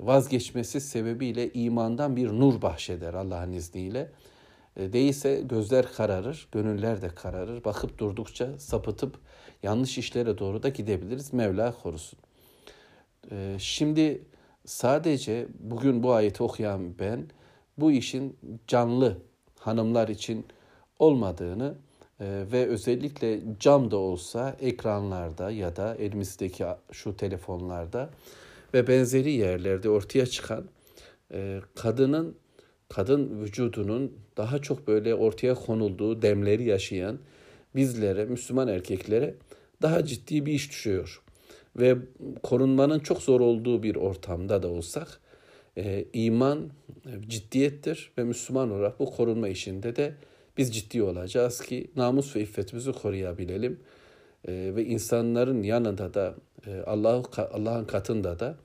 vazgeçmesi sebebiyle imandan bir nur bahşeder Allah'ın izniyle. E, değilse gözler kararır, gönüller de kararır. Bakıp durdukça sapıtıp yanlış işlere doğru da gidebiliriz. Mevla korusun. Şimdi sadece bugün bu ayeti okuyan ben bu işin canlı hanımlar için olmadığını e, ve özellikle cam da olsa ekranlarda ya da elimizdeki şu telefonlarda ve benzeri yerlerde ortaya çıkan e, kadının kadın vücudunun daha çok böyle ortaya konulduğu demleri yaşayan bizlere, Müslüman erkeklere daha ciddi bir iş düşüyor. Ve korunmanın çok zor olduğu bir ortamda da olsak e, iman ciddiyettir ve Müslüman olarak bu korunma işinde de biz ciddi olacağız ki namus ve iffetimizi koruyabilelim. E, ve insanların yanında da e, Allah Allah'ın katında da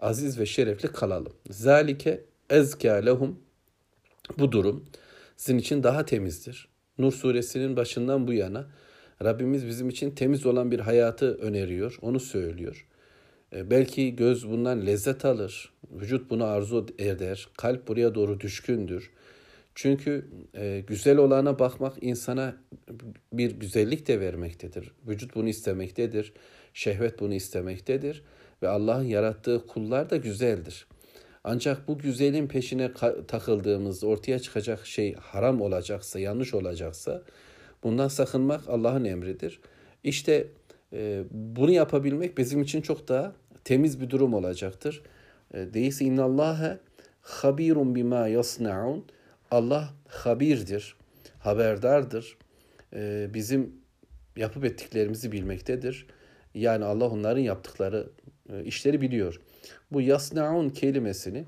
aziz ve şerefli kalalım. Zalike ezkâ lehum bu durum sizin için daha temizdir. Nur suresinin başından bu yana Rabbimiz bizim için temiz olan bir hayatı öneriyor, onu söylüyor. E, belki göz bundan lezzet alır, vücut bunu arzu eder, kalp buraya doğru düşkündür. Çünkü e, güzel olana bakmak insana bir güzellik de vermektedir. Vücut bunu istemektedir, şehvet bunu istemektedir ve Allah'ın yarattığı kullar da güzeldir. Ancak bu güzelin peşine takıldığımızda ortaya çıkacak şey haram olacaksa, yanlış olacaksa bundan sakınmak Allah'ın emridir. İşte e, bunu yapabilmek bizim için çok daha temiz bir durum olacaktır. E, değilse innallâhe habirun bima yasnaun. Allah habirdir, haberdardır. E, bizim yapıp ettiklerimizi bilmektedir. Yani Allah onların yaptıkları e, işleri biliyor. Bu yasnaun kelimesini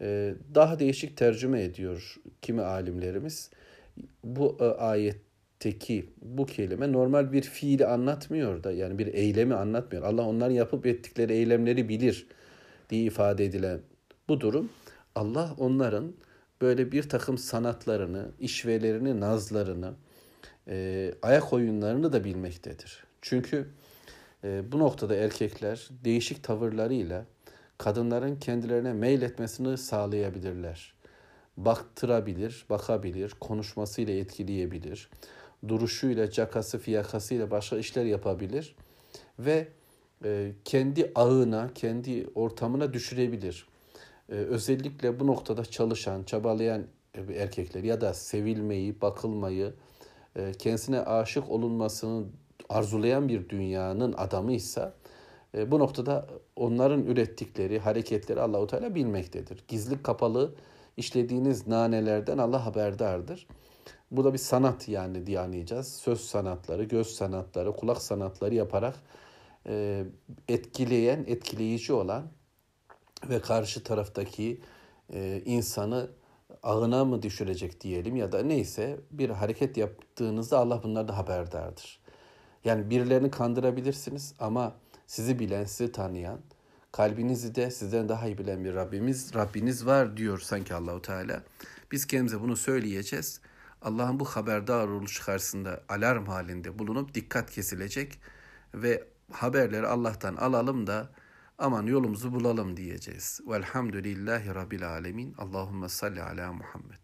e, daha değişik tercüme ediyor kimi alimlerimiz. Bu e, ayet teki bu kelime normal bir fiili anlatmıyor da yani bir eylemi anlatmıyor. Allah onların yapıp ettikleri eylemleri bilir diye ifade edilen bu durum Allah onların böyle bir takım sanatlarını, işvelerini, nazlarını, e, ayak oyunlarını da bilmektedir. Çünkü e, bu noktada erkekler değişik tavırlarıyla kadınların kendilerine meyletmesini sağlayabilirler. Baktırabilir, bakabilir, konuşmasıyla etkileyebilir duruşuyla, cakası, fiyakasıyla başka işler yapabilir ve e, kendi ağına, kendi ortamına düşürebilir. E, özellikle bu noktada çalışan, çabalayan erkekler ya da sevilmeyi, bakılmayı, e, kendisine aşık olunmasını arzulayan bir dünyanın adamıysa e, bu noktada onların ürettikleri hareketleri Allahu Teala bilmektedir. Gizli kapalı işlediğiniz nanelerden Allah haberdardır. Bu da bir sanat yani diye anlayacağız. Söz sanatları, göz sanatları, kulak sanatları yaparak e, etkileyen, etkileyici olan ve karşı taraftaki e, insanı ağına mı düşürecek diyelim ya da neyse bir hareket yaptığınızda Allah bunlardan haberdardır. Yani birilerini kandırabilirsiniz ama sizi bilen, sizi tanıyan, kalbinizi de sizden daha iyi bilen bir Rabbimiz, Rabbiniz var diyor sanki Allahu Teala. Biz kendimize bunu söyleyeceğiz. Allah'ın bu haberdar oluş karşısında alarm halinde bulunup dikkat kesilecek ve haberleri Allah'tan alalım da aman yolumuzu bulalım diyeceğiz. Velhamdülillahi Rabbil Alemin. Allahümme salli ala Muhammed.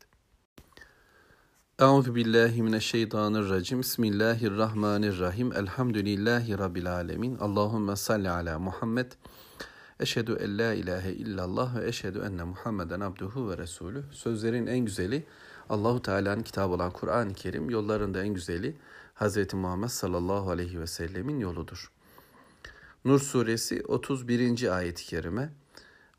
Euzu billahi mineşşeytanirracim. Bismillahirrahmanirrahim. Elhamdülillahi Rabbil Alemin. Allahümme salli ala Muhammed. Eşhedü en la ilahe illallah ve eşhedü enne Muhammeden abduhu ve resulü. Sözlerin en güzeli Allahu Teala'nın kitabı olan Kur'an-ı Kerim yollarında en güzeli Hz. Muhammed sallallahu aleyhi ve sellemin yoludur. Nur suresi 31. ayet-i kerime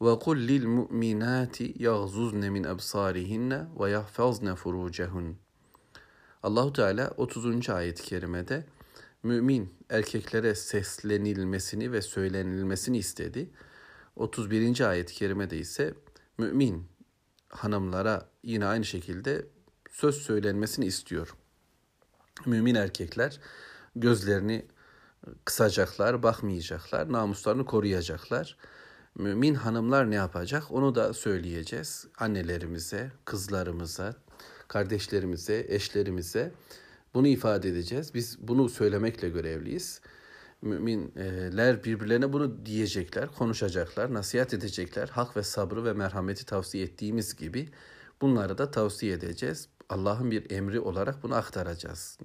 ve kul lil mu'minati yagzuzne min absarihinne ve yahfazne furucehun. Allahu Teala 30. ayet-i kerimede mümin erkeklere seslenilmesini ve söylenilmesini istedi. 31. ayet-i kerimede ise mümin hanımlara yine aynı şekilde söz söylenmesini istiyor. Mümin erkekler gözlerini kısacaklar, bakmayacaklar, namuslarını koruyacaklar. Mümin hanımlar ne yapacak? Onu da söyleyeceğiz annelerimize, kızlarımıza, kardeşlerimize, eşlerimize. Bunu ifade edeceğiz. Biz bunu söylemekle görevliyiz. Müminler birbirlerine bunu diyecekler, konuşacaklar, nasihat edecekler. Hak ve sabrı ve merhameti tavsiye ettiğimiz gibi bunları da tavsiye edeceğiz. Allah'ın bir emri olarak bunu aktaracağız.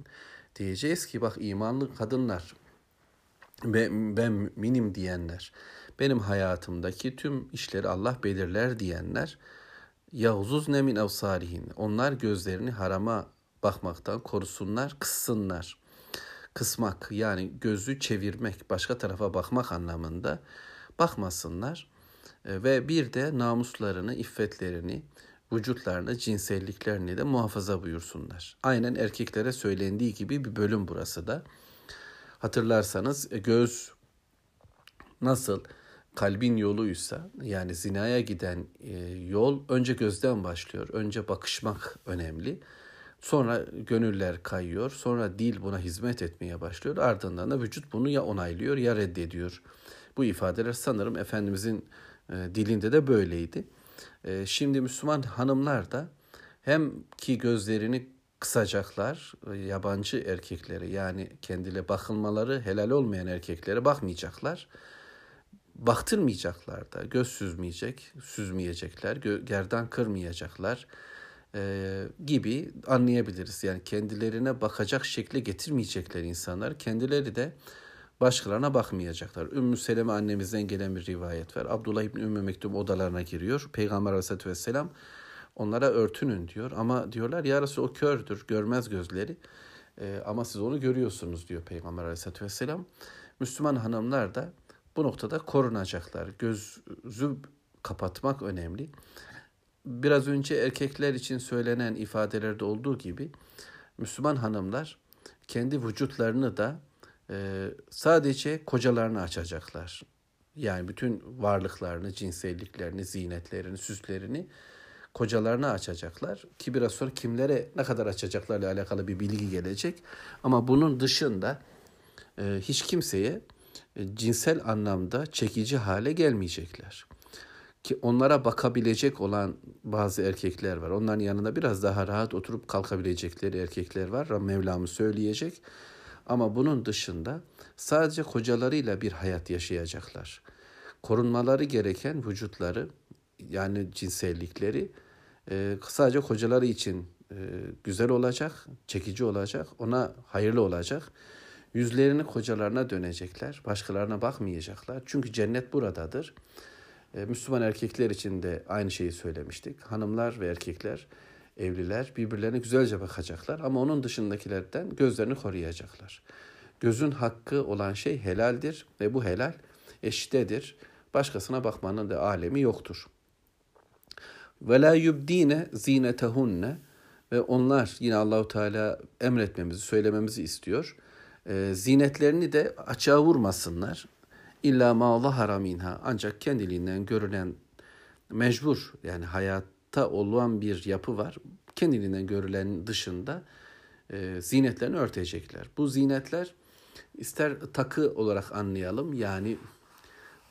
Diyeceğiz ki bak imanlı kadınlar, ben, ben müminim diyenler, benim hayatımdaki tüm işleri Allah belirler diyenler, Yahuzuz ne min evsarihin. Onlar gözlerini harama bakmaktan korusunlar, kıssınlar. Kısmak yani gözü çevirmek, başka tarafa bakmak anlamında bakmasınlar. E, ve bir de namuslarını, iffetlerini, vücutlarını, cinselliklerini de muhafaza buyursunlar. Aynen erkeklere söylendiği gibi bir bölüm burası da. Hatırlarsanız e, göz nasıl kalbin yoluysa yani zinaya giden e, yol önce gözden başlıyor. Önce bakışmak önemli. Sonra gönüller kayıyor. Sonra dil buna hizmet etmeye başlıyor. Ardından da vücut bunu ya onaylıyor ya reddediyor. Bu ifadeler sanırım Efendimizin e, dilinde de böyleydi. E, şimdi Müslüman hanımlar da hem ki gözlerini kısacaklar e, yabancı erkeklere yani kendile bakılmaları helal olmayan erkeklere bakmayacaklar. Baktırmayacaklar da göz süzmeyecek, süzmeyecekler, gerdan kırmayacaklar e, gibi anlayabiliriz. Yani kendilerine bakacak şekle getirmeyecekler insanlar. Kendileri de başkalarına bakmayacaklar. Ümmü Seleme annemizden gelen bir rivayet var. Abdullah İbni Ümmü Mektum odalarına giriyor. Peygamber Aleyhisselatü Vesselam onlara örtünün diyor. Ama diyorlar ya Resul o kördür, görmez gözleri. E, ama siz onu görüyorsunuz diyor Peygamber Aleyhisselatü Vesselam. Müslüman hanımlar da bu noktada korunacaklar. Gözü kapatmak önemli biraz önce erkekler için söylenen ifadelerde olduğu gibi Müslüman hanımlar kendi vücutlarını da e, sadece kocalarını açacaklar. Yani bütün varlıklarını, cinselliklerini, zinetlerini, süslerini kocalarına açacaklar. Ki biraz sonra kimlere ne kadar açacaklarla alakalı bir bilgi gelecek. Ama bunun dışında e, hiç kimseye e, cinsel anlamda çekici hale gelmeyecekler ki onlara bakabilecek olan bazı erkekler var. Onların yanında biraz daha rahat oturup kalkabilecekleri erkekler var. Mevlamı söyleyecek. Ama bunun dışında sadece kocalarıyla bir hayat yaşayacaklar. Korunmaları gereken vücutları yani cinsellikleri e, sadece kocaları için e, güzel olacak, çekici olacak, ona hayırlı olacak. Yüzlerini kocalarına dönecekler, başkalarına bakmayacaklar. Çünkü cennet buradadır. E, Müslüman erkekler için de aynı şeyi söylemiştik. Hanımlar ve erkekler, evliler birbirlerine güzelce bakacaklar ama onun dışındakilerden gözlerini koruyacaklar. Gözün hakkı olan şey helaldir ve bu helal eşitedir. Başkasına bakmanın da alemi yoktur. Ve la yubdine zinetehunne ve onlar yine Allahu Teala emretmemizi, söylememizi istiyor. E, zinetlerini de açığa vurmasınlar. İlla ma zahara minha ancak kendiliğinden görülen mecbur yani hayatta olan bir yapı var. Kendiliğinden görülen dışında e, zinetlerini örtecekler. Bu zinetler ister takı olarak anlayalım yani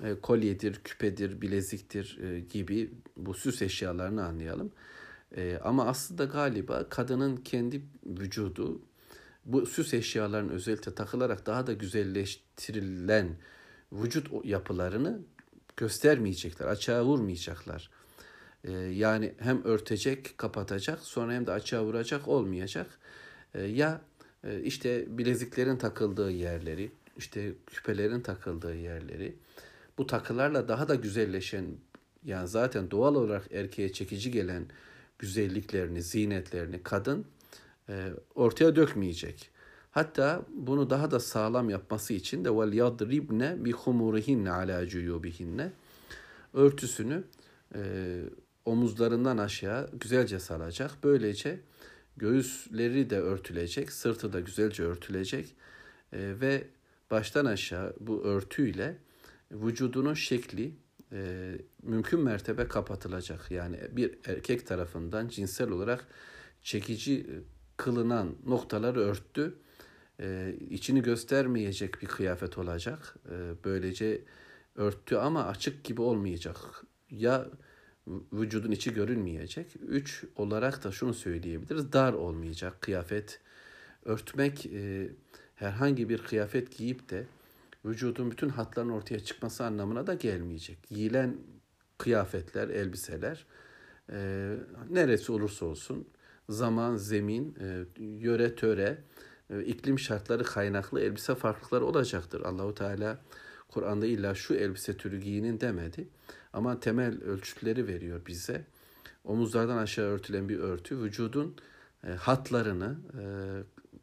e, kolyedir, küpedir, bileziktir e, gibi bu süs eşyalarını anlayalım. E, ama aslında galiba kadının kendi vücudu bu süs eşyaların özellikle takılarak daha da güzelleştirilen vücut yapılarını göstermeyecekler, açığa vurmayacaklar. Ee, yani hem örtecek, kapatacak, sonra hem de açığa vuracak olmayacak. Ee, ya e, işte bileziklerin takıldığı yerleri, işte küpelerin takıldığı yerleri, bu takılarla daha da güzelleşen, yani zaten doğal olarak erkeğe çekici gelen güzelliklerini, zinetlerini kadın e, ortaya dökmeyecek. Hatta bunu daha da sağlam yapması için de vel yadribne bi humurihinne ala cuyubihinne örtüsünü e, omuzlarından aşağı güzelce saracak. Böylece göğüsleri de örtülecek, sırtı da güzelce örtülecek e, ve baştan aşağı bu örtüyle vücudunun şekli e, mümkün mertebe kapatılacak. Yani bir erkek tarafından cinsel olarak çekici kılınan noktaları örttü. E, içini göstermeyecek bir kıyafet olacak. E, böylece örttü ama açık gibi olmayacak. Ya vücudun içi görünmeyecek. Üç olarak da şunu söyleyebiliriz. Dar olmayacak kıyafet. Örtmek e, herhangi bir kıyafet giyip de vücudun bütün hatların ortaya çıkması anlamına da gelmeyecek. Giyilen kıyafetler, elbiseler e, neresi olursa olsun zaman, zemin, e, yöre, töre, iklim şartları kaynaklı elbise farklılıkları olacaktır. Allahu Teala Kur'an'da illa şu elbise türü giyinin demedi. Ama temel ölçütleri veriyor bize. Omuzlardan aşağı örtülen bir örtü vücudun e, hatlarını e,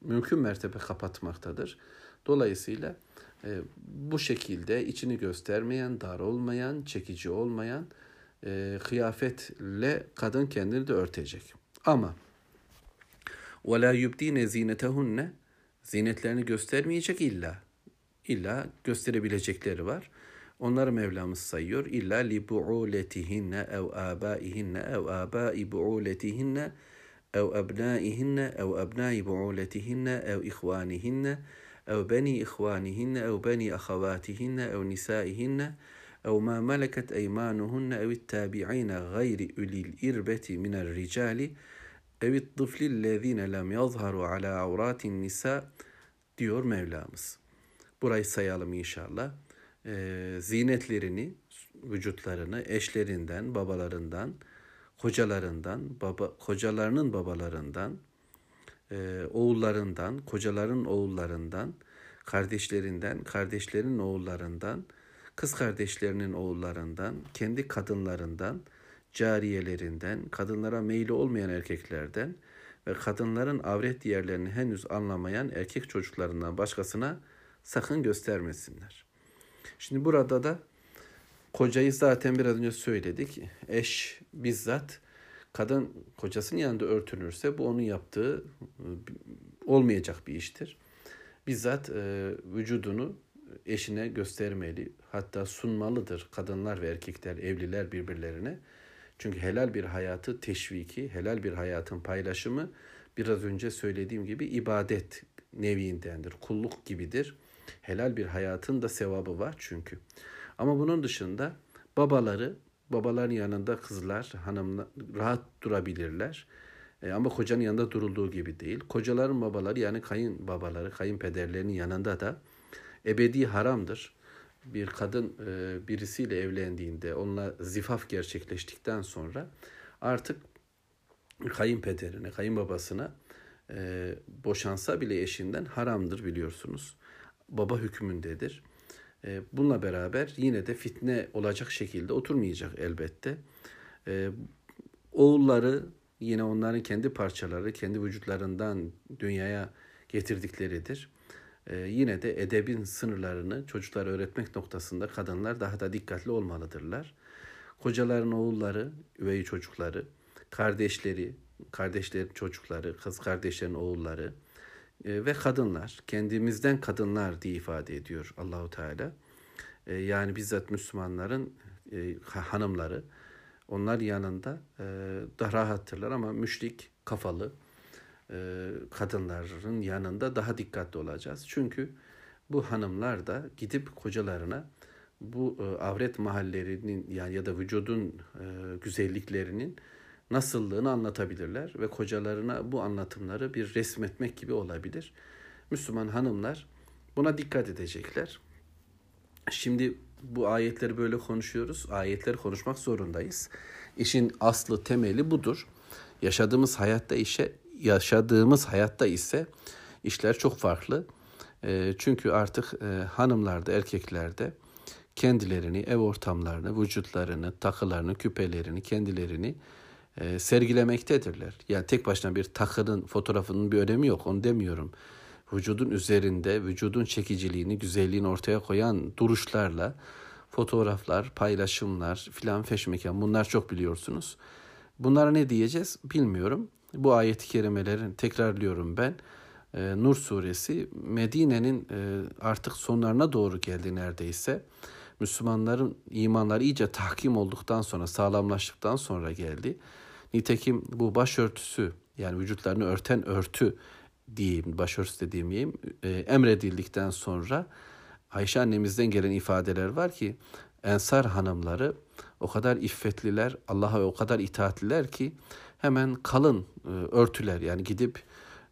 mümkün mertebe kapatmaktadır. Dolayısıyla e, bu şekilde içini göstermeyen, dar olmayan, çekici olmayan e, kıyafetle kadın kendini de örtecek. Ama وَلَا يُبْدِينَ زِينَتَهُنَّ Zinetlerini göstermeyecek illa. İlla gösterebilecekleri var. Onları Mevlamız sayıyor. İlla li bu'uletihinne ev abaihin ev abai bu'uletihinne ev ebnaihinne ev ebnai bu'uletihinne ev ihwanihin ev bani ihwanihin ev bani أخواتهن ev nisaihin أو ما ملكت أيمانهن أو التابعين غير أولي الإربة من الرجال ricali ev ittiflillezine lem yazharu ala avratin nisa diyor Mevlamız. Burayı sayalım inşallah e, zinetlerini, vücutlarını eşlerinden, babalarından, kocalarından, baba, kocalarının babalarından, e, oğullarından, kocaların oğullarından, kardeşlerinden, kardeşlerin oğullarından, kız kardeşlerinin oğullarından, kendi kadınlarından, cariyelerinden, kadınlara meyli olmayan erkeklerden ve kadınların avret yerlerini henüz anlamayan erkek çocuklarından başkasına sakın göstermesinler.'' Şimdi burada da kocayı zaten biraz önce söyledik. Eş bizzat kadın kocasının yanında örtünürse bu onun yaptığı olmayacak bir iştir. Bizzat e, vücudunu eşine göstermeli hatta sunmalıdır kadınlar ve erkekler evliler birbirlerine. Çünkü helal bir hayatı teşviki, helal bir hayatın paylaşımı biraz önce söylediğim gibi ibadet neviindendir, kulluk gibidir. Helal bir hayatın da sevabı var çünkü. Ama bunun dışında babaları, babaların yanında kızlar, hanımlar rahat durabilirler. E, ama kocanın yanında durulduğu gibi değil. Kocaların babaları yani kayın babaları, kayınpederlerinin yanında da ebedi haramdır. Bir kadın e, birisiyle evlendiğinde, onunla zifaf gerçekleştikten sonra artık kayınpederine, kayınbabasına e, boşansa bile eşinden haramdır biliyorsunuz baba hükmündedir. E, bununla beraber yine de fitne olacak şekilde oturmayacak elbette. E, oğulları yine onların kendi parçaları, kendi vücutlarından dünyaya getirdikleridir. E, yine de edebin sınırlarını çocuklara öğretmek noktasında kadınlar daha da dikkatli olmalıdırlar. Kocaların oğulları, üvey çocukları, kardeşleri, kardeşlerin çocukları, kız kardeşlerin oğulları, e, ve kadınlar kendimizden kadınlar diye ifade ediyor Allahu Teala. E, yani bizzat Müslümanların e, hanımları onlar yanında daha rahattırlar ama müşrik kafalı kadınların yanında daha dikkatli olacağız. Çünkü bu hanımlar da gidip kocalarına bu e, avret mahallerinin yani ya da vücudun e, güzelliklerinin nasıllığını anlatabilirler ve kocalarına bu anlatımları bir resmetmek gibi olabilir. Müslüman hanımlar buna dikkat edecekler. Şimdi bu ayetleri böyle konuşuyoruz. Ayetleri konuşmak zorundayız. İşin aslı temeli budur. Yaşadığımız hayatta işe yaşadığımız hayatta ise işler çok farklı. E, çünkü artık e, hanımlarda, erkeklerde kendilerini, ev ortamlarını, vücutlarını, takılarını, küpelerini, kendilerini e, sergilemektedirler. Yani tek başına bir takının fotoğrafının bir önemi yok onu demiyorum. vücudun üzerinde vücudun çekiciliğini, güzelliğini ortaya koyan duruşlarla fotoğraflar, paylaşımlar filan feşmekan bunlar çok biliyorsunuz. Bunlara ne diyeceğiz bilmiyorum. Bu ayet-i kerimelerin tekrarlıyorum ben. Ee, Nur suresi Medine'nin e, artık sonlarına doğru geldi neredeyse. Müslümanların imanları iyice tahkim olduktan sonra, sağlamlaştıktan sonra geldi. Nitekim bu başörtüsü yani vücutlarını örten örtü diyeyim, başörtüsü de diyeyim, e, emredildikten sonra Ayşe annemizden gelen ifadeler var ki Ensar hanımları o kadar iffetliler, Allah'a o kadar itaatliler ki hemen kalın e, örtüler yani gidip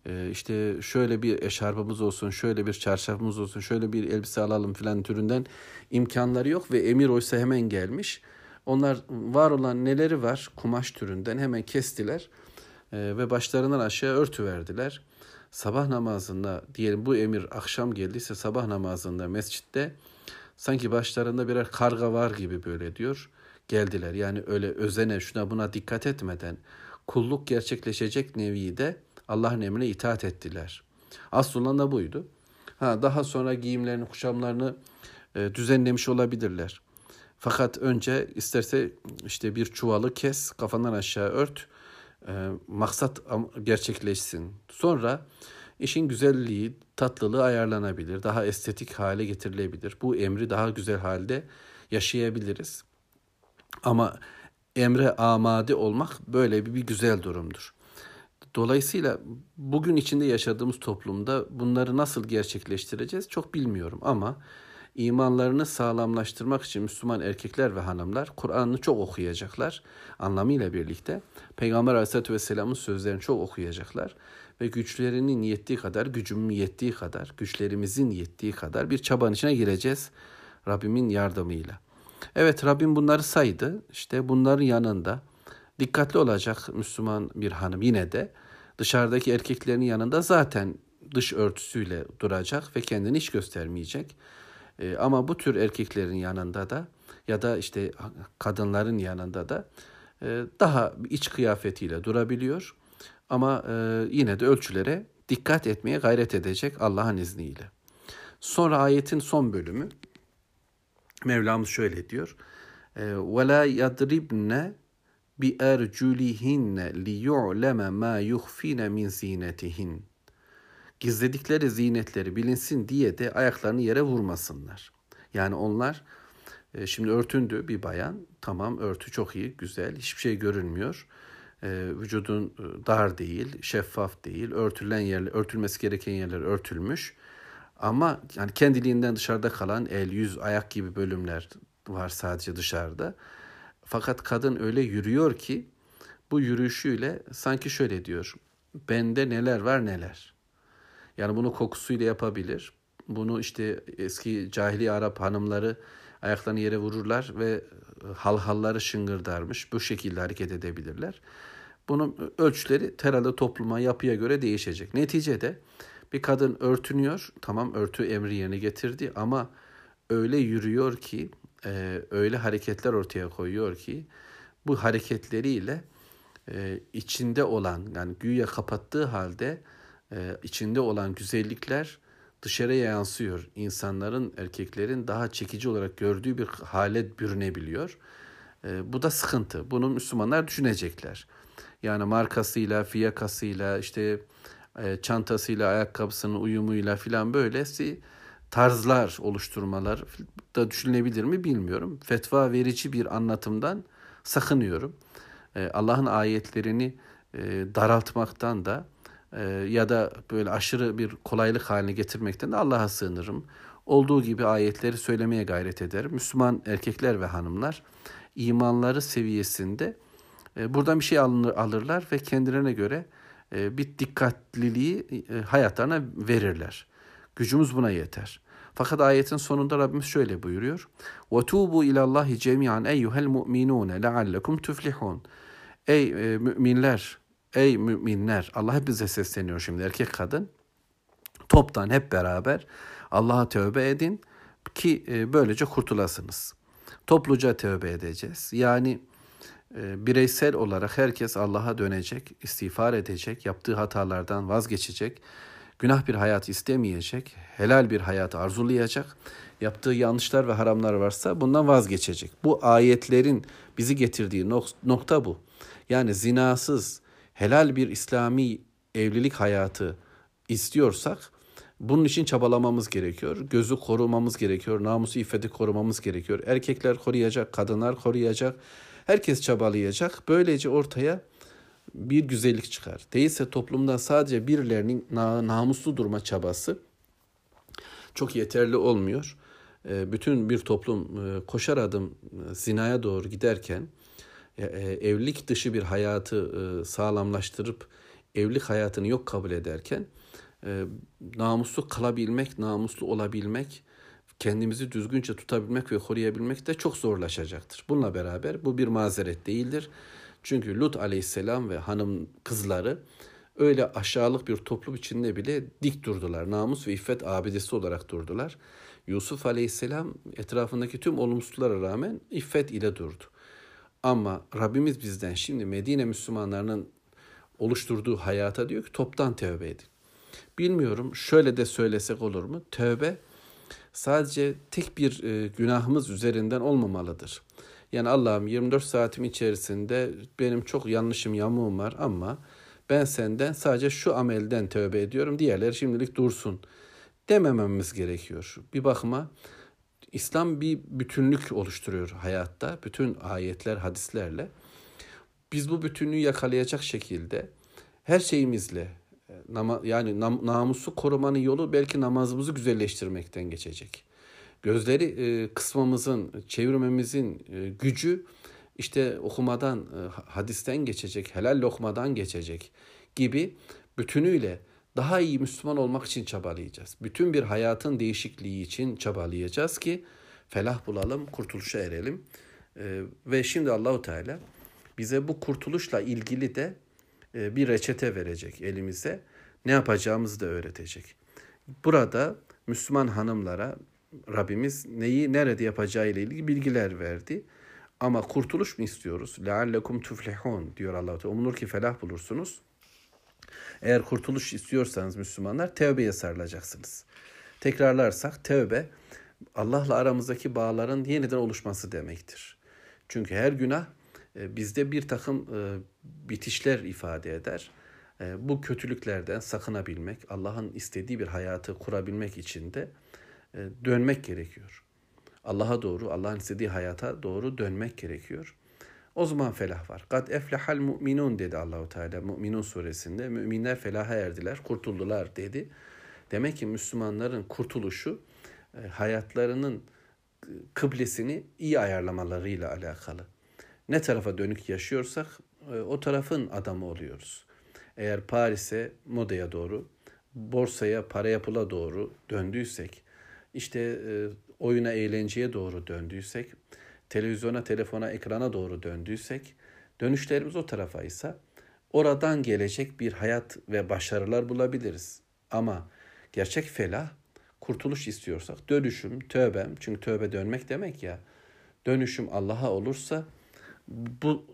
e, işte şöyle bir eşarbımız olsun, şöyle bir çarşafımız olsun, şöyle bir elbise alalım filan türünden imkanları yok ve emir oysa hemen gelmiş. Onlar var olan neleri var kumaş türünden hemen kestiler e, ve başlarından aşağı örtü verdiler. Sabah namazında diyelim bu emir akşam geldiyse sabah namazında mescitte sanki başlarında birer karga var gibi böyle diyor geldiler. Yani öyle özene şuna buna dikkat etmeden kulluk gerçekleşecek nevi de Allah'ın emrine itaat ettiler. Aslında da buydu. Ha, daha sonra giyimlerini, kuşamlarını e, düzenlemiş olabilirler. Fakat önce isterse işte bir çuvalı kes, kafandan aşağı ört, e, maksat gerçekleşsin. Sonra işin güzelliği, tatlılığı ayarlanabilir, daha estetik hale getirilebilir. Bu emri daha güzel halde yaşayabiliriz. Ama emre amade olmak böyle bir, bir güzel durumdur. Dolayısıyla bugün içinde yaşadığımız toplumda bunları nasıl gerçekleştireceğiz çok bilmiyorum ama imanlarını sağlamlaştırmak için Müslüman erkekler ve hanımlar Kur'an'ı çok okuyacaklar anlamıyla birlikte. Peygamber Aleyhisselatü Vesselam'ın sözlerini çok okuyacaklar ve güçlerinin yettiği kadar, gücümün yettiği kadar, güçlerimizin yettiği kadar bir çabanın içine gireceğiz Rabbimin yardımıyla. Evet Rabbim bunları saydı. İşte bunların yanında dikkatli olacak Müslüman bir hanım yine de dışarıdaki erkeklerin yanında zaten dış örtüsüyle duracak ve kendini hiç göstermeyecek. E, ama bu tür erkeklerin yanında da ya da işte kadınların yanında da e, daha iç kıyafetiyle durabiliyor. Ama e, yine de ölçülere dikkat etmeye gayret edecek Allah'ın izniyle. Sonra ayetin son bölümü Mevlamız şöyle diyor. وَلَا يَضْرِبْنَ بِاَرْجُلِهِنَّ لِيُعْلَمَ مَا يُخْفِينَ مِنْ زِينَتِهِنَّ Gizledikleri zinetleri bilinsin diye de ayaklarını yere vurmasınlar. Yani onlar e, şimdi örtündü bir bayan. Tamam örtü çok iyi, güzel. Hiçbir şey görünmüyor. E, vücudun e, dar değil, şeffaf değil. Örtülen yerler, örtülmesi gereken yerler örtülmüş. Ama yani kendiliğinden dışarıda kalan el, yüz, ayak gibi bölümler var sadece dışarıda. Fakat kadın öyle yürüyor ki bu yürüyüşüyle sanki şöyle diyor. Bende neler var neler. Yani bunu kokusuyla yapabilir. Bunu işte eski cahili Arap hanımları ayaklarını yere vururlar ve halhalları şıngırdarmış. Bu şekilde hareket edebilirler. Bunun ölçüleri herhalde topluma, yapıya göre değişecek. Neticede bir kadın örtünüyor. Tamam örtü emri yerine getirdi ama öyle yürüyor ki, e, öyle hareketler ortaya koyuyor ki bu hareketleriyle e, içinde olan yani güya kapattığı halde e, içinde olan güzellikler dışarıya yansıyor. İnsanların, erkeklerin daha çekici olarak gördüğü bir hale bürünebiliyor. E, bu da sıkıntı. Bunu Müslümanlar düşünecekler. Yani markasıyla, fiyakasıyla, işte çantasıyla, ayakkabısının uyumuyla filan böylesi tarzlar oluşturmalar da düşünülebilir mi bilmiyorum. Fetva verici bir anlatımdan sakınıyorum. E, Allah'ın ayetlerini e, daraltmaktan da ya da böyle aşırı bir kolaylık haline getirmekten de Allah'a sığınırım. Olduğu gibi ayetleri söylemeye gayret ederim. Müslüman erkekler ve hanımlar imanları seviyesinde buradan bir şey alır, alırlar ve kendilerine göre e, bir dikkatliliği e, hayatlarına verirler. Gücümüz buna yeter. Fakat ayetin sonunda Rabbimiz şöyle buyuruyor. وَتُوبُوا اِلَى اللّٰهِ جَمِيعًا اَيُّهَا الْمُؤْمِنُونَ لَعَلَّكُمْ تُفْلِحُونَ Ey e, müminler, ey müminler, Allah hep bize sesleniyor şimdi erkek kadın. Toptan hep beraber Allah'a tövbe edin ki e, böylece kurtulasınız. Topluca tövbe edeceğiz. Yani ee, bireysel olarak herkes Allah'a dönecek, istiğfar edecek, yaptığı hatalardan vazgeçecek, günah bir hayat istemeyecek, helal bir hayatı arzulayacak. Yaptığı yanlışlar ve haramlar varsa bundan vazgeçecek. Bu ayetlerin bizi getirdiği nokta bu. Yani zinasız, helal bir İslami evlilik hayatı istiyorsak bunun için çabalamamız gerekiyor. Gözü korumamız gerekiyor. Namusu iffeti korumamız gerekiyor. Erkekler koruyacak, kadınlar koruyacak. Herkes çabalayacak. Böylece ortaya bir güzellik çıkar. Değilse toplumda sadece birilerinin namuslu durma çabası çok yeterli olmuyor. Ee, bütün bir toplum e, koşar adım e, zinaya doğru giderken e, evlilik dışı bir hayatı sağlamlaştırıp evlilik hayatını yok kabul ederken namuslu kalabilmek, namuslu olabilmek, kendimizi düzgünce tutabilmek ve koruyabilmek de çok zorlaşacaktır. Bununla beraber bu bir mazeret değildir. Çünkü Lut aleyhisselam ve hanım kızları öyle aşağılık bir toplum içinde bile dik durdular. Namus ve iffet abidesi olarak durdular. Yusuf aleyhisselam etrafındaki tüm olumsuzlara rağmen iffet ile durdu. Ama Rabbimiz bizden şimdi Medine Müslümanlarının oluşturduğu hayata diyor ki toptan tövbe edin. Bilmiyorum şöyle de söylesek olur mu? Tövbe sadece tek bir e, günahımız üzerinden olmamalıdır. Yani Allah'ım 24 saatim içerisinde benim çok yanlışım yamuğum var ama ben senden sadece şu amelden tövbe ediyorum. Diğerleri şimdilik dursun demememiz gerekiyor. Bir bakıma İslam bir bütünlük oluşturuyor hayatta. Bütün ayetler, hadislerle. Biz bu bütünlüğü yakalayacak şekilde her şeyimizle yani namusu korumanın yolu belki namazımızı güzelleştirmekten geçecek gözleri e, kısmamızın, çevirmemizin e, gücü işte okumadan, e, hadisten geçecek, helal lokmadan geçecek gibi bütünüyle daha iyi Müslüman olmak için çabalayacağız. Bütün bir hayatın değişikliği için çabalayacağız ki felah bulalım, kurtuluşa erelim. E, ve şimdi Allahu Teala bize bu kurtuluşla ilgili de e, bir reçete verecek elimize ne yapacağımızı da öğretecek. Burada Müslüman hanımlara Rabbimiz neyi nerede yapacağı ile ilgili bilgiler verdi. Ama kurtuluş mu istiyoruz? Leallekum tuflihun diyor Allah Teala. Umulur ki felah bulursunuz. Eğer kurtuluş istiyorsanız Müslümanlar tevbeye sarılacaksınız. Tekrarlarsak tevbe Allah'la aramızdaki bağların yeniden oluşması demektir. Çünkü her günah e, bizde bir takım e, bitişler ifade eder. E, bu kötülüklerden sakınabilmek, Allah'ın istediği bir hayatı kurabilmek için de e, dönmek gerekiyor. Allah'a doğru, Allah'ın istediği hayata doğru dönmek gerekiyor. O zaman felah var. Kad eflehal mu'minun dedi Allahu Teala Müminun suresinde. Müminler felaha erdiler, kurtuldular dedi. Demek ki Müslümanların kurtuluşu e, hayatlarının e, kıblesini iyi ayarlamalarıyla alakalı. Ne tarafa dönük yaşıyorsak o tarafın adamı oluyoruz. Eğer Paris'e, modaya doğru, borsaya, para yapıla doğru döndüysek, işte e, oyuna eğlenceye doğru döndüysek, televizyona, telefona, ekrana doğru döndüysek, dönüşlerimiz o tarafa ise oradan gelecek bir hayat ve başarılar bulabiliriz. Ama gerçek felah, kurtuluş istiyorsak dönüşüm, tövbem, çünkü tövbe dönmek demek ya, dönüşüm Allah'a olursa bu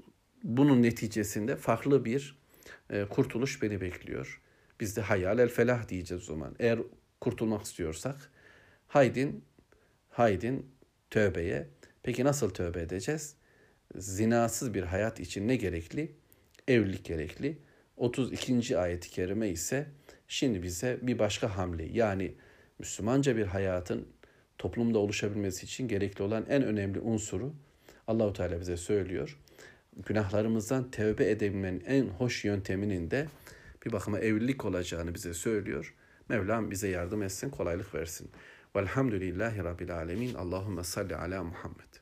bunun neticesinde farklı bir e, kurtuluş beni bekliyor. Biz de hayal el felah diyeceğiz o zaman. Eğer kurtulmak istiyorsak Haydin, haydin tövbeye. Peki nasıl tövbe edeceğiz? Zinasız bir hayat için ne gerekli? Evlilik gerekli. 32. ayet-i kerime ise şimdi bize bir başka hamle yani Müslümanca bir hayatın toplumda oluşabilmesi için gerekli olan en önemli unsuru Allahu Teala bize söylüyor. Günahlarımızdan tövbe edebilmenin en hoş yönteminin de bir bakıma evlilik olacağını bize söylüyor. Mevlam bize yardım etsin, kolaylık versin. Velhamdülillahi Rabbil Alemin. Allahümme salli ala Muhammed.